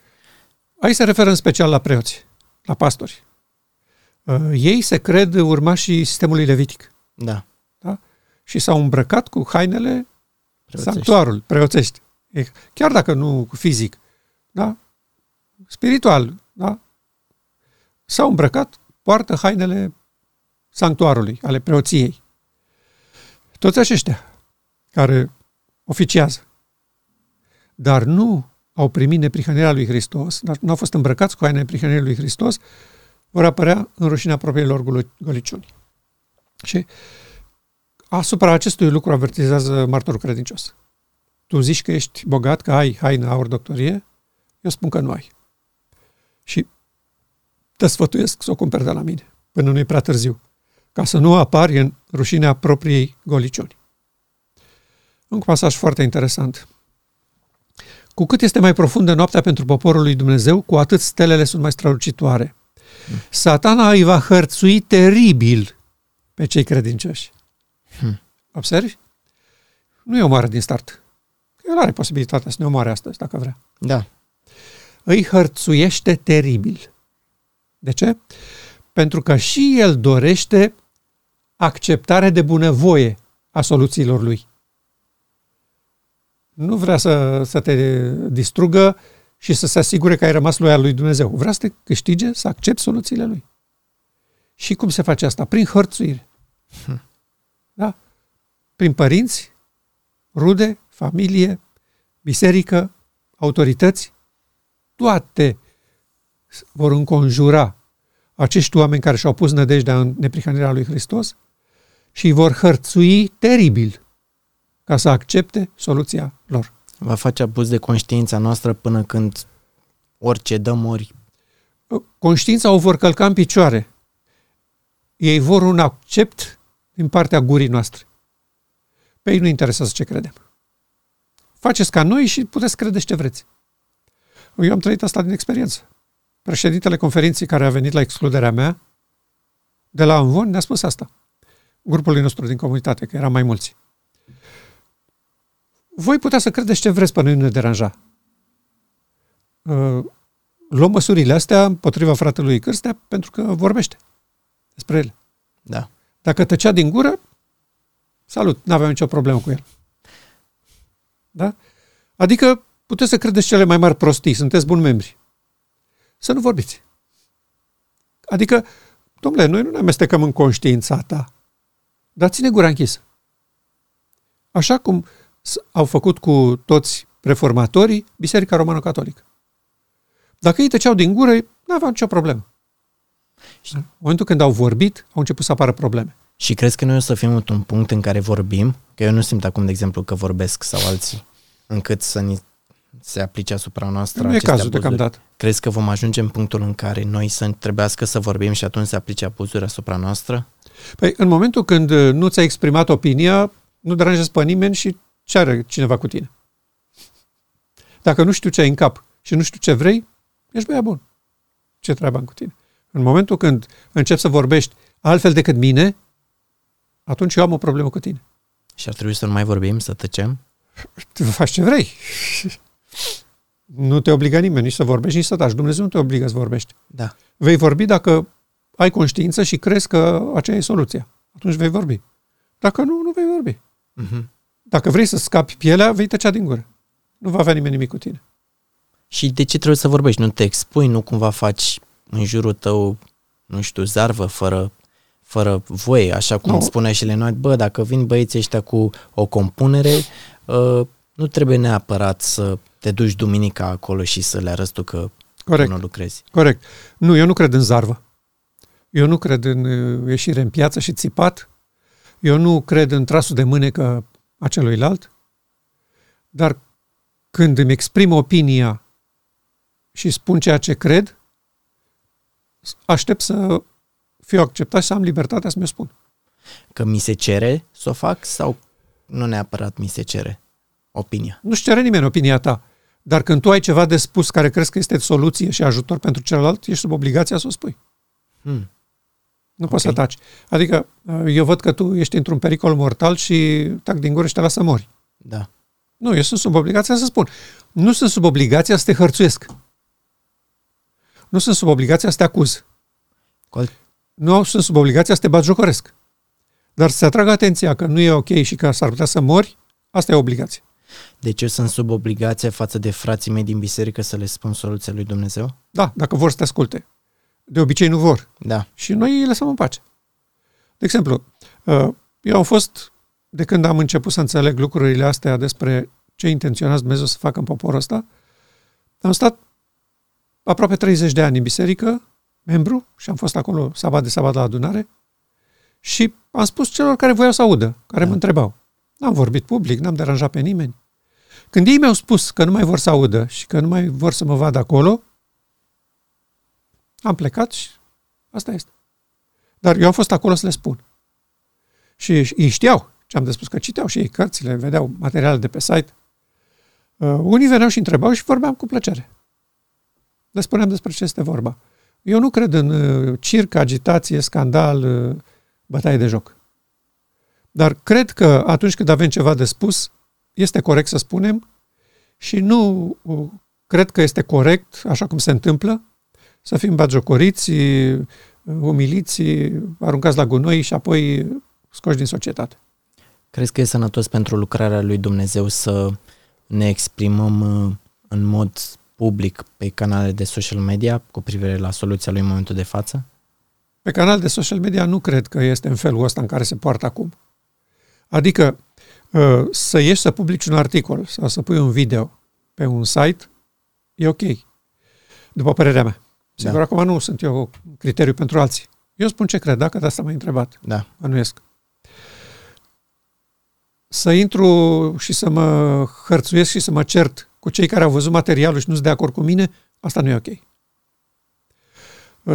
Aici se referă în special la preoți, la pastori. Uh, ei se cred urmașii sistemului levitic. Da. da? Și s-au îmbrăcat cu hainele Preoțești. sanctuarul, preoțești. Chiar dacă nu fizic, da? spiritual, da? s-au îmbrăcat, poartă hainele sanctuarului, ale preoției. Toți aceștia care oficiază, dar nu au primit neprihănirea lui Hristos, dar nu au fost îmbrăcați cu hainele neprihănirii lui Hristos, vor apărea în rușinea propriilor goliciuni. Și asupra acestui lucru avertizează martorul credincios. Tu zici că ești bogat, că ai haină, aur, doctorie? Eu spun că nu ai. Și te sfătuiesc să o cumperi de la mine, până nu e prea târziu, ca să nu apari în rușinea propriei goliciuni. Un pasaj foarte interesant. Cu cât este mai profundă noaptea pentru poporul lui Dumnezeu, cu atât stelele sunt mai strălucitoare. Satana îi va hărțui teribil pe cei credincioși. Hmm. Observi? Nu e omoară din start. El are posibilitatea să ne omoare astăzi, dacă vrea. Da. Îi hărțuiește teribil. De ce? Pentru că și el dorește acceptare de bunăvoie a soluțiilor lui. Nu vrea să, să te distrugă și să se asigure că ai rămas loial lui Dumnezeu. Vrea să te câștige, să accepti soluțiile lui. Și cum se face asta? Prin hărțuire. Hm. Da? Prin părinți, rude, familie, biserică, autorități, toate vor înconjura acești oameni care și-au pus nădejdea în neprihănirea lui Hristos și îi vor hărțui teribil ca să accepte soluția lor. Va face abuz de conștiința noastră până când orice dăm ori... Conștiința o vor călca în picioare. Ei vor un accept din partea gurii noastre. Pe ei nu interesează ce credem. Faceți ca noi și puteți crede ce vreți. Eu am trăit asta din experiență. Președintele conferinței care a venit la excluderea mea, de la Învon, ne-a spus asta. Grupului nostru din comunitate, că eram mai mulți. Voi putea să credeți ce vreți, pe noi nu ne deranja. Uh, luăm măsurile astea împotriva fratelui Cârstea pentru că vorbește despre ele. Da. Dacă tăcea din gură, salut, nu aveam nicio problemă cu el. Da? Adică puteți să credeți cele mai mari prostii, sunteți buni membri. Să nu vorbiți. Adică, domnule, noi nu ne amestecăm în conștiința ta, dar ține gura închisă. Așa cum au făcut cu toți reformatorii Biserica Romano-Catolică. Dacă ei tăceau din gură, nu aveau nicio problemă. Și... În momentul când au vorbit, au început să apară probleme. Și crezi că noi o să fim într-un punct în care vorbim, că eu nu simt acum, de exemplu, că vorbesc sau alții, încât să ni se aplice asupra noastră Nu e cazul deocamdată. Crezi că vom ajunge în punctul în care noi să trebuiască să vorbim și atunci se aplice abuzuri asupra noastră? Păi, în momentul când nu ți-ai exprimat opinia, nu deranjezi pe nimeni și ce are cineva cu tine? Dacă nu știu ce ai în cap și nu știu ce vrei, ești băiat bun. Ce treabă am cu tine? În momentul când începi să vorbești altfel decât mine, atunci eu am o problemă cu tine. Și ar trebui să nu mai vorbim, să tăcem? Faci ce vrei. Nu te obligă nimeni nici să vorbești, nici să taci. Dumnezeu nu te obligă să vorbești. Da. Vei vorbi dacă ai conștiință și crezi că aceea e soluția. Atunci vei vorbi. Dacă nu, nu vei vorbi. Uh-huh. Dacă vrei să scapi pielea, vei tăcea din gură. Nu va avea nimeni nimic cu tine. Și de ce trebuie să vorbești? Nu te expui, nu cumva faci în jurul tău, nu știu, zarvă, fără, fără voie, așa cum no. spunea și Lenoit, bă, dacă vin băieții ăștia cu o compunere, uh, nu trebuie neapărat să te duci duminica acolo și să le arăți tu că Corect. nu lucrezi. Corect. Nu, eu nu cred în zarvă. Eu nu cred în uh, ieșire în piață și țipat. Eu nu cred în trasul de mânecă a celuilalt. Dar când îmi exprim opinia și spun ceea ce cred, aștept să fiu acceptat și să am libertatea să mi-o spun. Că mi se cere să o fac sau nu neapărat mi se cere opinia? Nu-și cere nimeni opinia ta. Dar când tu ai ceva de spus care crezi că este soluție și ajutor pentru celălalt, ești sub obligația să o spui. Hmm. Nu okay. poți să taci. Adică, eu văd că tu ești într-un pericol mortal și tac din gură și te lasă să mori. Da. Nu, eu sunt sub obligația să spun. Nu sunt sub obligația să te hărțuiesc. Nu sunt sub obligația să te acuz. Col- nu sunt sub obligația să te batjocoresc. Dar să atrag atenția că nu e ok și că s-ar putea să mori, asta e obligație. Deci eu sunt sub obligație față de frații mei din biserică să le spun soluția lui Dumnezeu? Da, dacă vor să te asculte. De obicei nu vor. Da. Și noi îi lăsăm în pace. De exemplu, uh, eu am fost, de când am început să înțeleg lucrurile astea despre ce intenționați Dumnezeu să facă în poporul ăsta, am stat aproape 30 de ani în biserică, membru, și am fost acolo sabat de sabat la adunare, și am spus celor care voiau să audă, care da. mă întrebau. N-am vorbit public, n-am deranjat pe nimeni. Când ei mi-au spus că nu mai vor să audă și că nu mai vor să mă vadă acolo, am plecat și asta este. Dar eu am fost acolo să le spun. Și ei știau ce am de spus, că citeau și ei cărțile, vedeau materiale de pe site. Uh, unii veneau și întrebau și vorbeam cu plăcere. Le spuneam despre ce este vorba. Eu nu cred în uh, circ, agitație, scandal, uh, bătaie de joc. Dar cred că atunci când avem ceva de spus, este corect să spunem și nu uh, cred că este corect, așa cum se întâmplă, să fim bagiocoriți, uh, umiliți, aruncați la gunoi și apoi scoși din societate. Crezi că e sănătos pentru lucrarea lui Dumnezeu să ne exprimăm uh, în mod public pe canale de social media cu privire la soluția lui în momentul de față? Pe canal de social media nu cred că este în felul ăsta în care se poartă acum. Adică uh, să ieși să publici un articol sau să pui un video pe un site, e ok. După părerea mea. Sigur, da. acum nu sunt eu criteriu pentru alții. Eu spun ce cred, dacă de asta m-ai întrebat. Da. Bănuiesc. Să intru și să mă hărțuiesc și să mă cert cu cei care au văzut materialul și nu sunt de acord cu mine, asta nu e ok.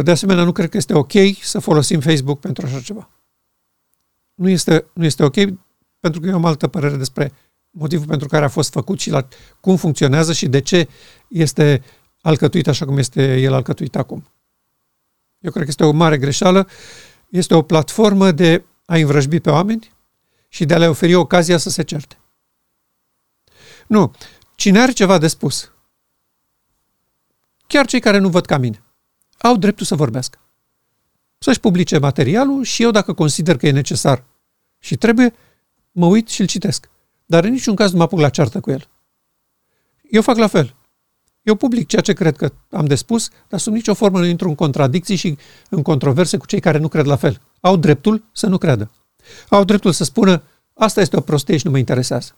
De asemenea, nu cred că este ok să folosim Facebook pentru așa ceva. Nu este, nu este ok pentru că eu am altă părere despre motivul pentru care a fost făcut și la cum funcționează și de ce este alcătuit așa cum este el alcătuit acum. Eu cred că este o mare greșeală. Este o platformă de a învrăjbi pe oameni și de a le oferi ocazia să se certe. Nu. Cine are ceva de spus, chiar cei care nu văd ca mine, au dreptul să vorbească. Să-și publice materialul și eu, dacă consider că e necesar și trebuie, mă uit și îl citesc. Dar în niciun caz nu mă apuc la ceartă cu el. Eu fac la fel. Eu public ceea ce cred că am de spus, dar sub nicio formă nu intru în contradicții și în controverse cu cei care nu cred la fel. Au dreptul să nu creadă. Au dreptul să spună, asta este o prostie și nu mă interesează.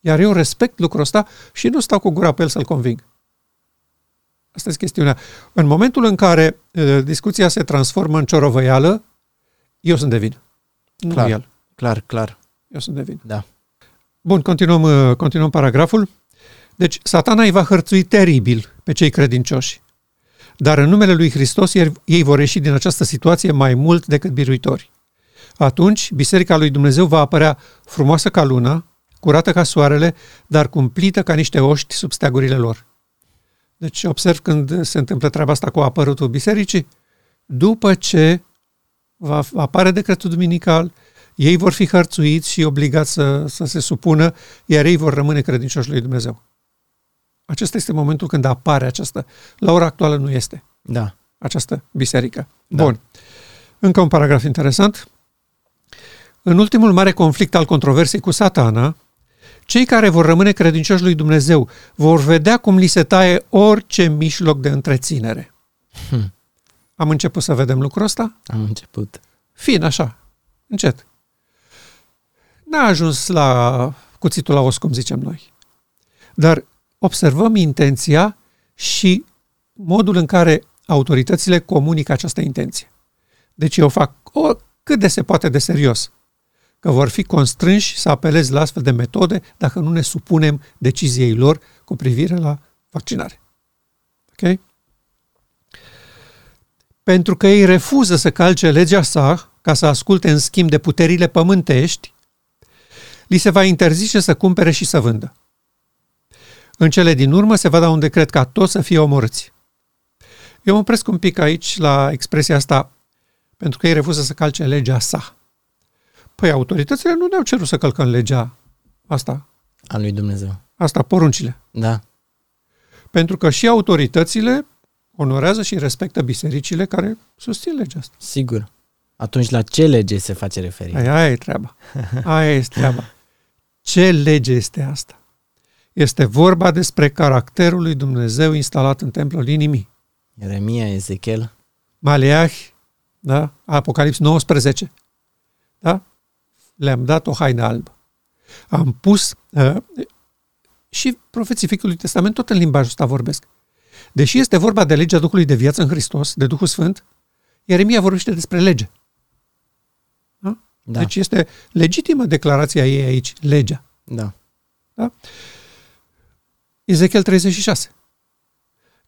Iar eu respect lucrul ăsta și nu stau cu gura pe el să-l conving. Asta este chestiunea. În momentul în care uh, discuția se transformă în ciorovăială, eu sunt de vină. Nu clar, el. Clar, clar. Eu sunt de vină. Da. Bun, continuăm, uh, continuăm paragraful. Deci, satana îi va hărțui teribil pe cei credincioși. Dar în numele lui Hristos ei vor ieși din această situație mai mult decât biruitori. Atunci, Biserica lui Dumnezeu va apărea frumoasă ca luna, curată ca soarele, dar cumplită ca niște oști sub steagurile lor. Deci observ când se întâmplă treaba asta cu apărutul bisericii, după ce va apare decretul duminical, ei vor fi hărțuiți și obligați să, să se supună, iar ei vor rămâne credincioși lui Dumnezeu. Acesta este momentul când apare această. La ora actuală nu este. Da. Această biserică. Da. Bun. Încă un paragraf interesant. În ultimul mare conflict al controversei cu satana, cei care vor rămâne credincioși lui Dumnezeu vor vedea cum li se taie orice mijloc de întreținere. Hmm. Am început să vedem lucrul ăsta? Am început. Fin, așa, încet. N-a ajuns la cuțitul la os, cum zicem noi. Dar observăm intenția și modul în care autoritățile comunică această intenție. Deci eu fac o, cât de se poate de serios că vor fi constrânși să apeleze la astfel de metode dacă nu ne supunem deciziei lor cu privire la vaccinare. Ok? Pentru că ei refuză să calce legea sa ca să asculte în schimb de puterile pământești, li se va interzice să cumpere și să vândă. În cele din urmă se va da un decret ca toți să fie omorâți. Eu mă opresc un pic aici la expresia asta pentru că ei refuză să calce legea sa. Păi autoritățile nu ne-au cerut să călcăm legea asta. A lui Dumnezeu. Asta, poruncile. Da. Pentru că și autoritățile onorează și respectă bisericile care susțin legea asta. Sigur. Atunci la ce lege se face referire? Aia, aia e treaba. Aia este treaba. Ce lege este asta? Este vorba despre caracterul lui Dumnezeu instalat în templul inimii. Ieremia, Ezechiel. Maleah, da? Apocalips 19. Da? le-am dat o haină albă. Am pus uh, și profeții Vechiului Testament tot în limbajul ăsta vorbesc. Deși este vorba de legea Duhului de viață în Hristos, de Duhul Sfânt, Ieremia vorbește despre lege. Da? Da. Deci este legitimă declarația ei aici, legea. Da. da? Ezechiel 36.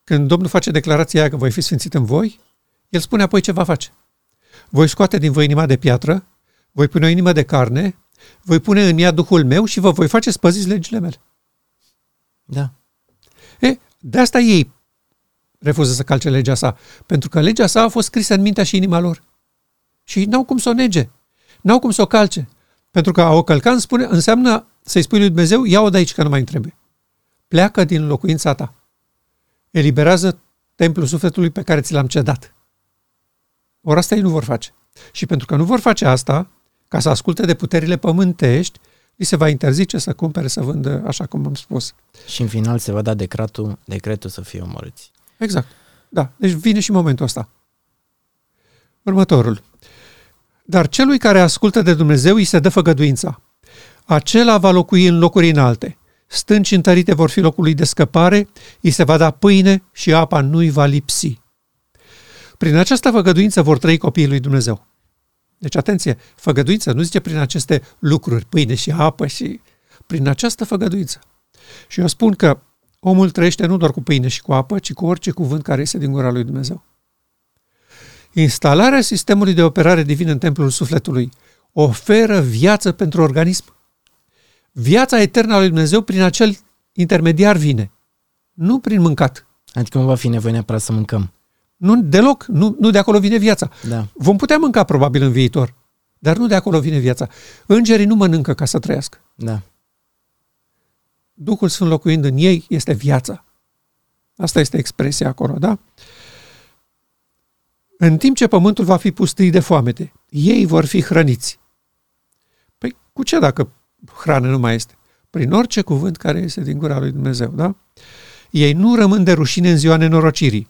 Când Domnul face declarația aia că voi fi sfințit în voi, el spune apoi ce va face. Voi scoate din voi inima de piatră voi pune o inimă de carne, voi pune în ea Duhul meu și vă voi face spăziți legile mele. Da. E, de asta ei refuză să calce legea sa, pentru că legea sa a fost scrisă în mintea și inima lor. Și n-au cum să o nege, n-au cum să o calce, pentru că a o călca spune, înseamnă să-i spui lui Dumnezeu, ia-o de aici că nu mai trebuie. Pleacă din locuința ta. Eliberează templul sufletului pe care ți l-am cedat. Ori asta ei nu vor face. Și pentru că nu vor face asta, ca să asculte de puterile pământești, li se va interzice să cumpere, să vândă, așa cum am spus. Și în final se va da decretul, decretul să fie omorâți. Exact. Da. Deci vine și momentul ăsta. Următorul. Dar celui care ascultă de Dumnezeu îi se dă făgăduința. Acela va locui în locuri înalte. Stânci întărite vor fi locul lui de scăpare, îi se va da pâine și apa nu-i va lipsi. Prin această făgăduință vor trăi copiii lui Dumnezeu. Deci, atenție, făgăduință nu zice prin aceste lucruri, pâine și apă și prin această făgăduință. Și eu spun că omul trăiește nu doar cu pâine și cu apă, ci cu orice cuvânt care iese din gura lui Dumnezeu. Instalarea sistemului de operare divin în templul sufletului oferă viață pentru organism. Viața eternă a lui Dumnezeu prin acel intermediar vine, nu prin mâncat. Adică nu va fi nevoie neapărat să mâncăm. Nu deloc, nu, nu de acolo vine viața. Da. Vom putea mânca probabil în viitor, dar nu de acolo vine viața. Îngerii nu mănâncă ca să trăiască. Da. Duhul Sfânt locuind în ei este viața. Asta este expresia acolo, da? În timp ce pământul va fi pustit de foamete, ei vor fi hrăniți. Păi cu ce dacă hrană nu mai este? Prin orice cuvânt care este din gura lui Dumnezeu, da? Ei nu rămân de rușine în ziua nenorocirii,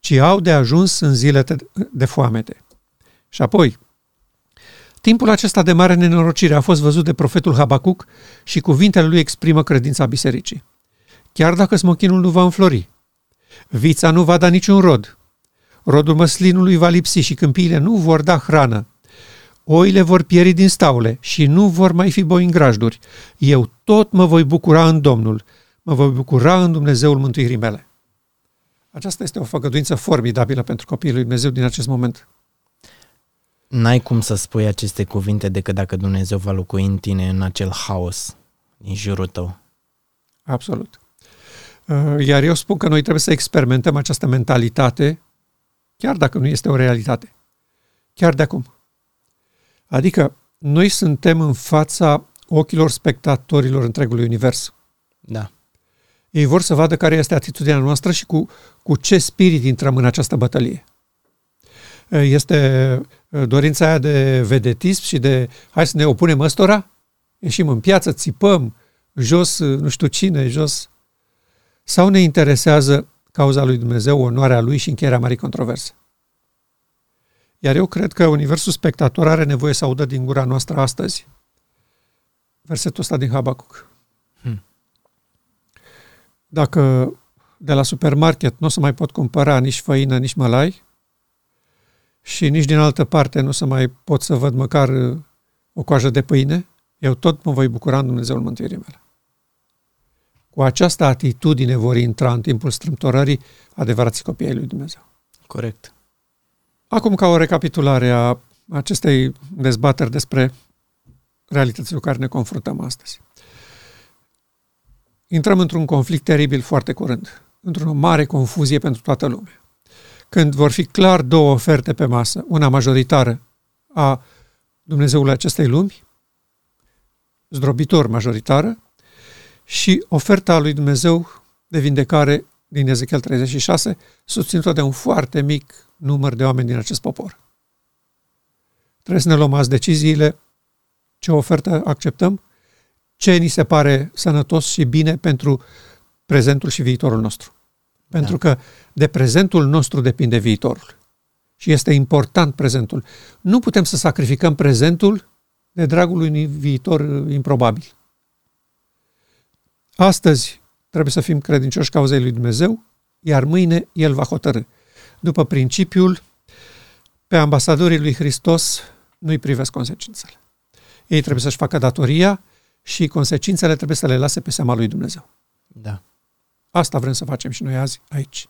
ci au de ajuns în zile de foamete. Și apoi, timpul acesta de mare nenorocire a fost văzut de profetul Habacuc și cuvintele lui exprimă credința bisericii. Chiar dacă smochinul nu va înflori, vița nu va da niciun rod, rodul măslinului va lipsi și câmpiile nu vor da hrană, oile vor pieri din staule și nu vor mai fi boi în grajduri, eu tot mă voi bucura în Domnul, mă voi bucura în Dumnezeul mântuirii mele. Aceasta este o făgăduință formidabilă pentru copiii lui Dumnezeu din acest moment. N-ai cum să spui aceste cuvinte decât dacă Dumnezeu va locui în tine în acel haos din jurul tău. Absolut. Uh, iar eu spun că noi trebuie să experimentăm această mentalitate, chiar dacă nu este o realitate. Chiar de acum. Adică noi suntem în fața ochilor spectatorilor întregului univers. Da. Ei vor să vadă care este atitudinea noastră și cu, cu ce spirit intrăm în această bătălie. Este dorința aia de vedetism și de hai să ne opunem ăstora, ieșim în piață, țipăm, jos nu știu cine, jos. Sau ne interesează cauza lui Dumnezeu, onoarea lui și încheierea marii controverse. Iar eu cred că universul spectator are nevoie să audă din gura noastră astăzi versetul ăsta din Habacuc. Dacă de la supermarket nu o să mai pot cumpăra nici făină, nici mălai și nici din altă parte nu o să mai pot să văd măcar uh, o coajă de pâine, eu tot mă voi bucura în Dumnezeul mântuirii mele. Cu această atitudine vor intra în timpul strâmtorării adevărații copii ai lui Dumnezeu. Corect. Acum, ca o recapitulare a acestei dezbateri despre realitățile cu care ne confruntăm astăzi intrăm într-un conflict teribil foarte curând, într-o mare confuzie pentru toată lumea. Când vor fi clar două oferte pe masă, una majoritară a Dumnezeului acestei lumi, zdrobitor majoritară, și oferta lui Dumnezeu de vindecare din Ezechiel 36, susținută de un foarte mic număr de oameni din acest popor. Trebuie să ne luăm azi deciziile, ce ofertă acceptăm ce ni se pare sănătos și bine pentru prezentul și viitorul nostru. Pentru da. că de prezentul nostru depinde viitorul. Și este important prezentul. Nu putem să sacrificăm prezentul de dragul unui viitor improbabil. Astăzi trebuie să fim credincioși cauzei lui Dumnezeu, iar mâine El va hotărâ. După principiul, pe ambasadorii lui Hristos nu-i privesc consecințele. Ei trebuie să-și facă datoria, și consecințele trebuie să le lase pe seama lui Dumnezeu. Da. Asta vrem să facem și noi azi, aici.